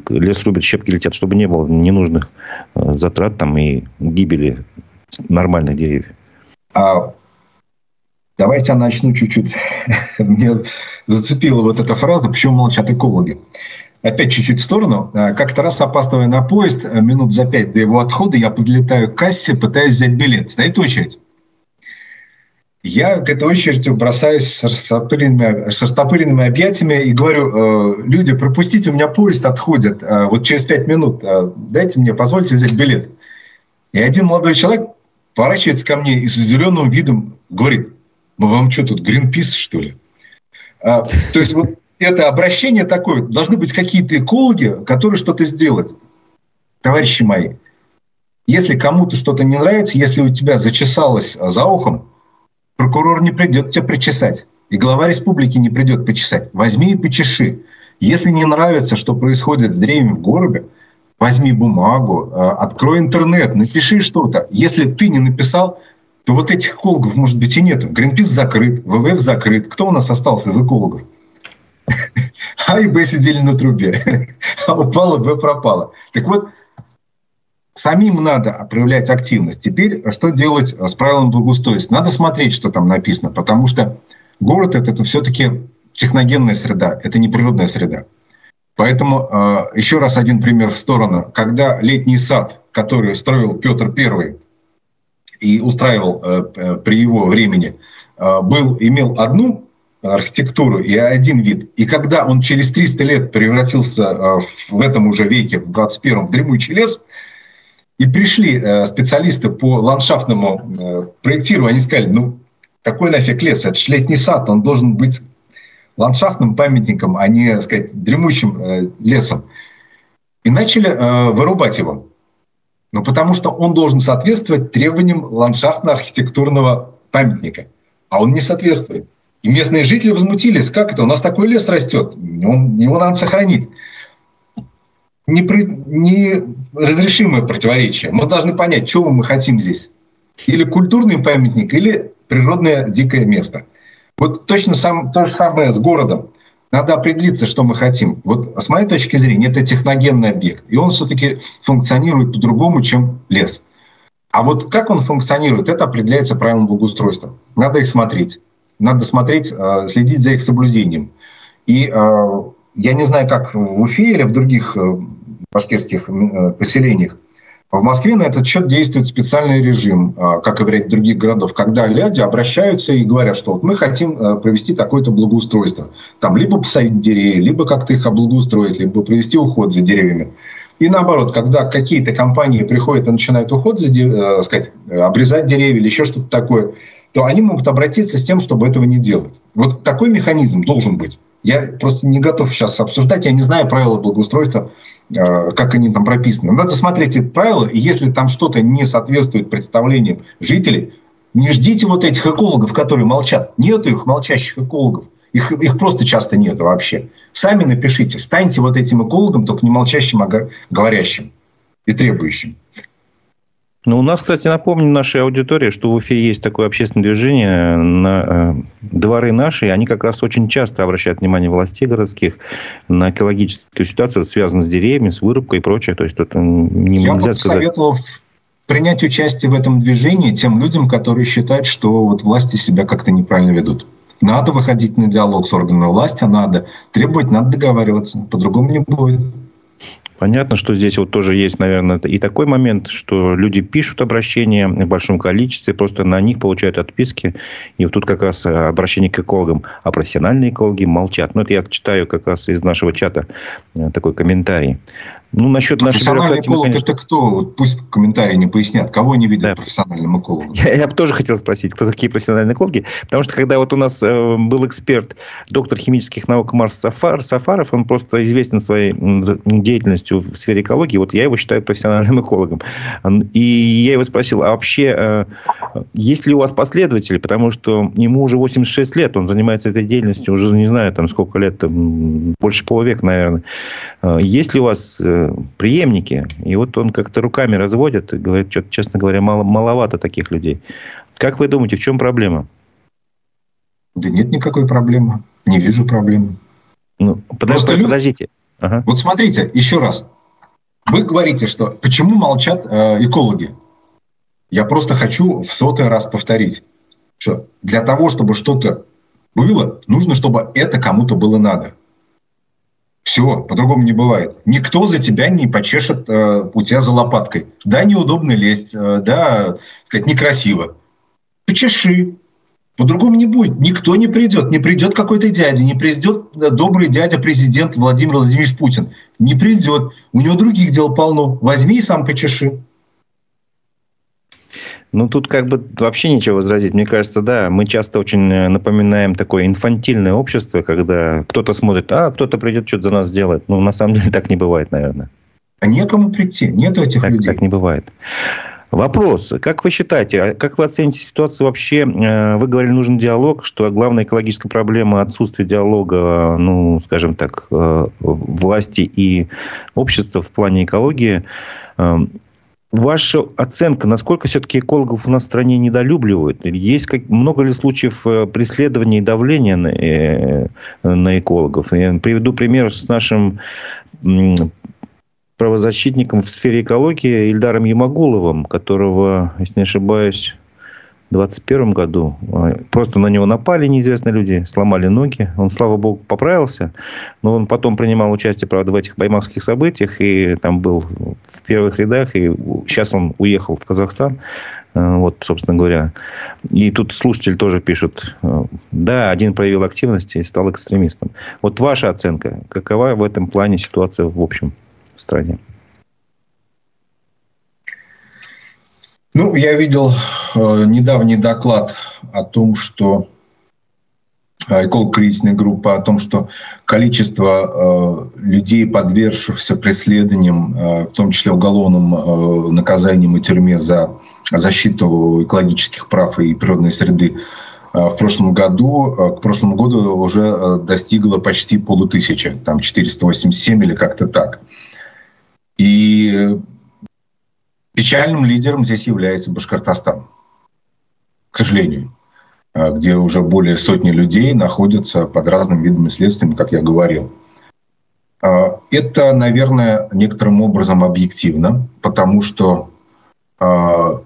лес рубят, щепки летят, чтобы не было ненужных э, затрат там и гибели нормальных деревьев. А давайте я начну чуть-чуть. Мне зацепила вот эта фраза, почему молчат экологи. опять чуть-чуть в сторону. А, как-то раз опаздывая на поезд, э, минут за пять до его отхода, я подлетаю к кассе, пытаюсь взять билет. Стоит очередь. Я к этой очереди бросаюсь с растопыренными, с растопыренными объятиями и говорю, э, люди, пропустите, у меня поезд отходит, э, вот через пять минут, дайте мне, позвольте взять билет. И один молодой человек поворачивается ко мне и с зеленым видом говорит, мы вам что тут, Гринпис, что ли? А, то есть вот это обращение такое, должны быть какие-то экологи, которые что-то сделают. Товарищи мои, если кому-то что-то не нравится, если у тебя зачесалось за ухом, прокурор не придет тебя причесать. И глава республики не придет почесать. Возьми и почеши. Если не нравится, что происходит с деревьями в городе, возьми бумагу, а, открой интернет, напиши что-то. Если ты не написал, то вот этих экологов, может быть, и нету. Гринпис закрыт, ВВФ закрыт. Кто у нас остался из экологов? А и Б сидели на трубе. А упало, Б пропало. Так вот, самим надо проявлять активность. Теперь что делать с правилом благоустройства? Надо смотреть, что там написано, потому что город это, это все-таки техногенная среда, это не природная среда. Поэтому э, еще раз один пример в сторону. Когда летний сад, который строил Петр I и устраивал э, э при его времени, э, был, имел одну архитектуру и один вид. И когда он через 300 лет превратился э, в этом уже веке, в 21-м, в дремучий лес, и пришли э, специалисты по ландшафтному э, проектированию, они сказали, ну, какой нафиг лес? Это же летний сад, он должен быть ландшафтным памятником, а не, так сказать, дремучим лесом. И начали вырубать его. Ну, потому что он должен соответствовать требованиям ландшафтно-архитектурного памятника. А он не соответствует. И местные жители возмутились, как это, у нас такой лес растет, его надо сохранить. Неразрешимое противоречие. Мы должны понять, чего мы хотим здесь. Или культурный памятник, или природное дикое место. Вот точно сам, то же самое с городом. Надо определиться, что мы хотим. Вот с моей точки зрения, это техногенный объект. И он все-таки функционирует по-другому, чем лес. А вот как он функционирует, это определяется правилом благоустройства. Надо их смотреть надо смотреть, э, следить за их соблюдением. И э, я не знаю, как в Уфе или в других э, башкирских поселениях, в Москве на этот счет действует специальный режим, как и в ряде других городов, когда люди обращаются и говорят, что вот мы хотим провести такое-то благоустройство. Там либо посадить деревья, либо как-то их облагоустроить, либо провести уход за деревьями. И наоборот, когда какие-то компании приходят и начинают уход за, э, сказать, обрезать деревья или еще что-то такое, то они могут обратиться с тем, чтобы этого не делать. Вот такой механизм должен быть. Я просто не готов сейчас обсуждать, я не знаю правила благоустройства, э, как они там прописаны. Надо смотреть эти правила, и если там что-то не соответствует представлениям жителей, не ждите вот этих экологов, которые молчат. Нету их молчащих экологов. Их, их просто часто нет вообще. Сами напишите, станьте вот этим экологом, только не молчащим, а говорящим и требующим. Ну, у нас, кстати, напомню нашей аудитории, что в Уфе есть такое общественное движение на э, дворы наши. Они как раз очень часто обращают внимание властей городских на экологическую ситуацию, связанную с деревьями, с вырубкой и прочее. То есть, тут не, Я нельзя сказать... советовал принять участие в этом движении тем людям, которые считают, что вот власти себя как-то неправильно ведут. Надо выходить на диалог с органами власти, надо требовать, надо договариваться. По-другому не будет. Понятно, что здесь вот тоже есть, наверное, и такой момент, что люди пишут обращения в большом количестве, просто на них получают отписки. И вот тут как раз обращение к экологам. А профессиональные экологи молчат. Ну, это я читаю как раз из нашего чата э, такой комментарий. Ну, насчет нашей Профессиональный эколог конечно... это кто? Вот пусть комментарии не пояснят. Кого они видят да. профессиональным экологом? Я, я бы тоже хотел спросить, кто такие профессиональные экологи. Потому что, когда вот у нас э, был эксперт, доктор химических наук Марс Сафар, Сафаров, он просто известен своей деятельностью в сфере экологии. Вот я его считаю профессиональным экологом. И я его спросил, а вообще э, есть ли у вас последователи? Потому что ему уже 86 лет, он занимается этой деятельностью уже, не знаю, там сколько лет, там, больше полувека, наверное. Э, есть ли у вас э, преемники. И вот он как-то руками разводит и говорит, что, честно говоря, мало, маловато таких людей. Как вы думаете, в чем проблема? Да нет никакой проблемы. Не вижу проблемы. Ну, подождите, люди... подождите. Ага. Вот смотрите, еще раз. Вы говорите, что почему молчат э, экологи? Я просто хочу в сотый раз повторить, что для того, чтобы что-то было, нужно, чтобы это кому-то было надо. Все, по-другому не бывает. Никто за тебя не почешет э, у тебя за лопаткой. Да, неудобно лезть, э, да, сказать, некрасиво. Почеши. По-другому не будет. Никто не придет. Не придет какой-то дядя, не придет э, добрый дядя, президент Владимир Владимирович Путин. Не придет. У него других дел полно. Возьми и сам почеши. Ну, тут как бы вообще ничего возразить. Мне кажется, да, мы часто очень э, напоминаем такое инфантильное общество, когда кто-то смотрит, а кто-то придет, что-то за нас сделает. Ну, на самом деле так не бывает, наверное. А некому прийти, нет этих так, людей. Так не бывает. Вопрос. Как вы считаете, а как вы оцените ситуацию вообще? Э, вы говорили, нужен диалог, что главная экологическая проблема – отсутствие диалога, ну, скажем так, э, власти и общества в плане экологии. Ваша оценка, насколько все-таки экологов у нас в стране недолюбливают? Есть как, много ли случаев э, преследования и давления на, э, на экологов? Я приведу пример с нашим правозащитником в сфере экологии Ильдаром Ямагуловым, которого, если не ошибаюсь, 2021 году. А, просто на него напали неизвестные люди, сломали ноги. Он, слава богу, поправился. Но он потом принимал участие, правда, в этих баймакских событиях. И там был в первых рядах. И сейчас он уехал в Казахстан. А, вот, собственно говоря. И тут слушатель тоже пишут. А, да, один проявил активность и стал экстремистом. Вот ваша оценка. Какова в этом плане ситуация в общем в стране? Ну, я видел э, недавний доклад о том, что э, эколог-кризисная группа о том, что количество э, людей, подвергшихся преследованиям, э, в том числе уголовным э, наказанием и тюрьме за защиту экологических прав и природной среды, э, в прошлом году, э, к прошлому году уже э, достигло почти полутысячи, там 487 или как-то так. И Печальным лидером здесь является Башкортостан, к сожалению, а, где уже более сотни людей находятся под разными видами следствия, как я говорил. А, это, наверное, некоторым образом объективно, потому что а,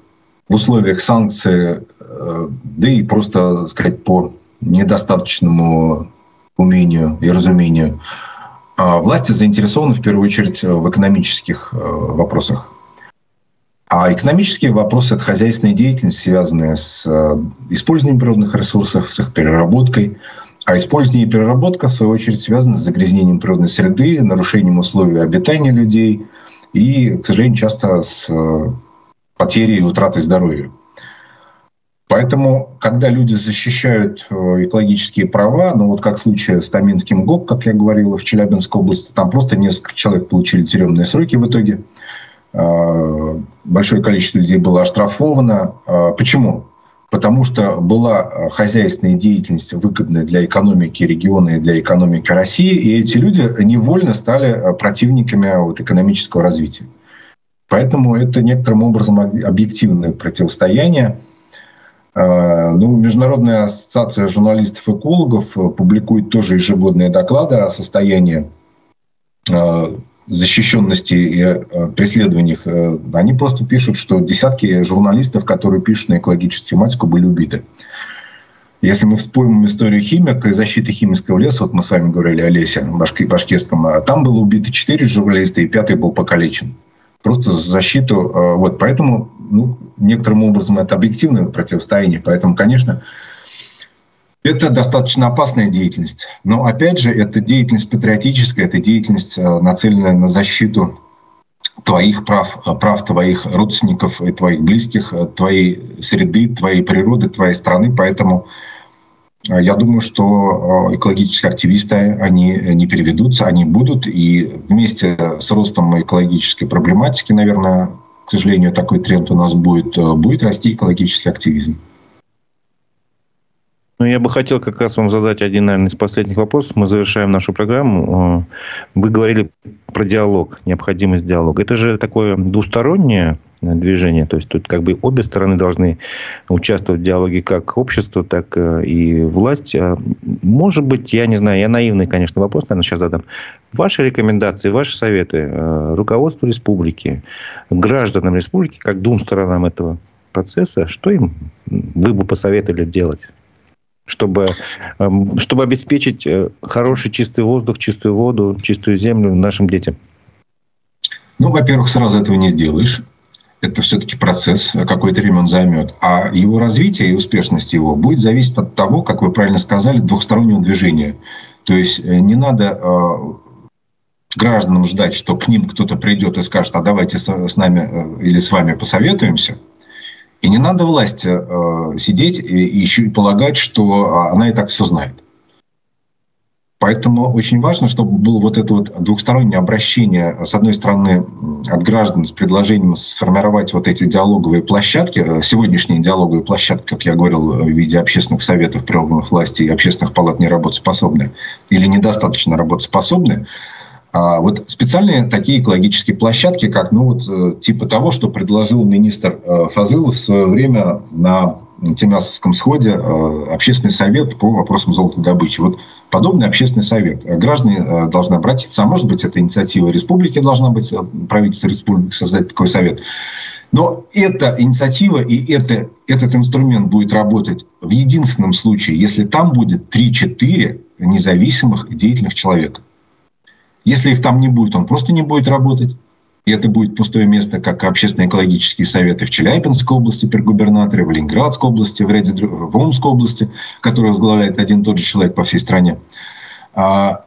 в условиях санкций, да и просто, сказать, по недостаточному умению и разумению, власти заинтересованы в первую очередь в экономических вопросах. А экономические вопросы – это хозяйственная деятельность, связанная с э, использованием природных ресурсов, с их переработкой. А использование и переработка, в свою очередь, связаны с загрязнением природной среды, нарушением условий обитания людей и, к сожалению, часто с э, потерей и утратой здоровья. Поэтому, когда люди защищают э, экологические права, ну вот как в случае с Таминским ГОП, как я говорил, в Челябинской области, там просто несколько человек получили тюремные сроки в итоге – большое количество людей было оштрафовано. Э, почему? Потому что была хозяйственная деятельность выгодная для экономики региона и для экономики России, и эти люди невольно стали противниками вот экономического развития. Поэтому это некоторым образом объективное противостояние. Э, ну, Международная ассоциация журналистов-экологов публикует тоже ежегодные доклады о состоянии защищенности и э, преследованиях, э, они просто пишут, что десятки журналистов, которые пишут на экологическую тематику, были убиты. Если мы вспомним историю химика и защиты химического леса, вот мы с вами говорили о лесе башки, башкирском, а там было убито четыре журналиста, и пятый был покалечен. Просто за защиту. Э, вот, поэтому ну, некоторым образом это объективное противостояние. Поэтому, конечно, это достаточно опасная деятельность. Но опять же, это деятельность патриотическая, это деятельность, э, нацеленная на защиту твоих прав, э, прав твоих родственников и твоих близких, э, твоей среды, твоей природы, твоей страны. Поэтому я думаю, что экологические активисты, они не переведутся, они будут. И вместе с ростом экологической проблематики, наверное, к сожалению, такой тренд у нас будет, будет расти экологический активизм. Ну, я бы хотел как раз вам задать один, наверное, из последних вопросов. Мы завершаем нашу программу. Вы говорили про диалог, необходимость диалога. Это же такое двустороннее движение. То есть, тут как бы обе стороны должны участвовать в диалоге, как общество, так э, и власть. А, может быть, я не знаю, я наивный, конечно, вопрос, наверное, сейчас задам. Ваши рекомендации, ваши советы э, руководству республики, гражданам республики, как двум сторонам этого процесса, что им вы бы посоветовали делать? Чтобы, эм, чтобы обеспечить э, хороший чистый воздух, чистую воду, чистую землю нашим детям? Ну, во-первых, сразу этого не сделаешь. Это все-таки процесс, какое-то время он займет. А его развитие и успешность его будет зависеть от того, как вы правильно сказали, двухстороннего движения. То есть э, не надо э, гражданам ждать, что к ним кто-то придет и скажет, а давайте с нами или с вами посоветуемся – и не надо власти э, сидеть и еще и полагать, что она и так все знает. Поэтому очень важно, чтобы было вот это вот двухстороннее обращение, с одной стороны, от граждан с предложением сформировать вот эти диалоговые площадки, э, сегодняшние диалоговые площадки, как я говорил, в виде общественных советов при власти и общественных палат неработоспособные или недостаточно работоспособные, а вот специальные такие экологические площадки, как ну вот э, типа того, что предложил министр э, Фазылов в свое время на Тимясовском сходе э, общественный совет по вопросам золотодобычи. Вот подобный общественный совет. Граждане должны обратиться, а может быть, это инициатива республики должна быть, правительство республики создать такой совет. Но эта инициатива и это, этот инструмент будет работать в единственном случае, если там будет 3-4 независимых деятельных человека. Если их там не будет, он просто не будет работать. И это будет пустое место, как общественно-экологические советы в Челябинской области при губернаторе, в Ленинградской области, в, ряде, в Омской области, которую возглавляет один и тот же человек по всей стране. А,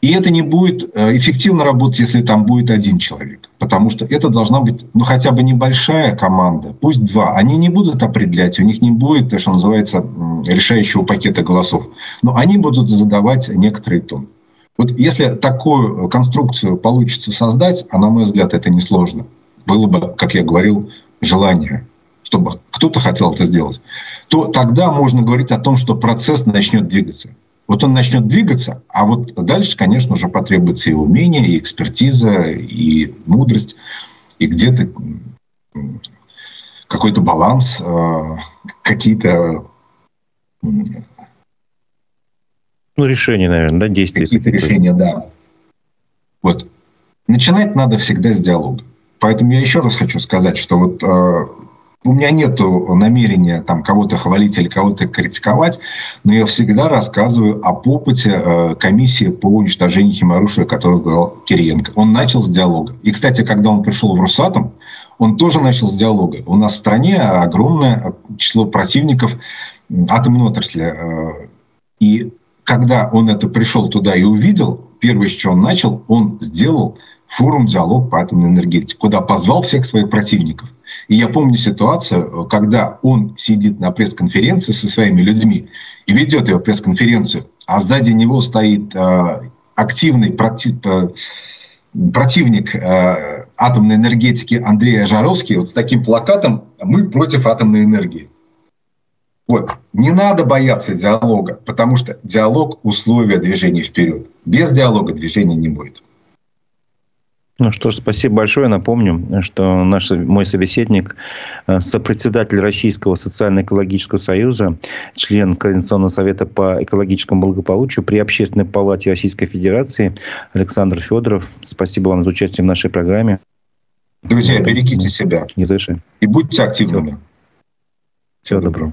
и это не будет э, эффективно работать, если там будет один человек. Потому что это должна быть ну, хотя бы небольшая команда, пусть два. Они не будут определять, у них не будет, то, что называется, решающего пакета голосов. Но они будут задавать некоторый тон. Вот если такую конструкцию получится создать, а на мой взгляд это несложно, было бы, как я говорил, желание, чтобы кто-то хотел это сделать, то тогда можно говорить о том, что процесс начнет двигаться. Вот он начнет двигаться, а вот дальше, конечно, уже потребуется и умение, и экспертиза, и мудрость, и где-то какой-то баланс, э, какие-то ну, решения, наверное, да, действия. Какие-то решения, да. Вот. Начинать надо всегда с диалога. Поэтому я еще раз хочу сказать, что вот э, у меня нет намерения там кого-то хвалить или кого-то критиковать, но я всегда рассказываю об опыте э, комиссии по уничтожению химорушия, которую сказал Кириенко. Он начал с диалога. И, кстати, когда он пришел в Росатом, он тоже начал с диалога. У нас в стране огромное число противников атомной отрасли. Э, и когда он это пришел туда и увидел, первое, с чего он начал, он сделал форум «Диалог по атомной энергетике», куда позвал всех своих противников. И я помню ситуацию, когда он сидит на пресс-конференции со своими людьми и ведет его пресс-конференцию, а сзади него стоит э, активный против, э, противник э, атомной энергетики Андрей Жаровский вот с таким плакатом «Мы против атомной энергии». Вот. Не надо бояться диалога, потому что диалог – условие движения вперед. Без диалога движения не будет. Ну что ж, спасибо большое. Напомню, что наш, мой собеседник, э, сопредседатель Российского социально-экологического союза, член Координационного совета по экологическому благополучию при Общественной палате Российской Федерации Александр Федоров. Спасибо вам за участие в нашей программе. Друзья, берегите себя. Не за что. И будьте активными. Всего, Всего доброго.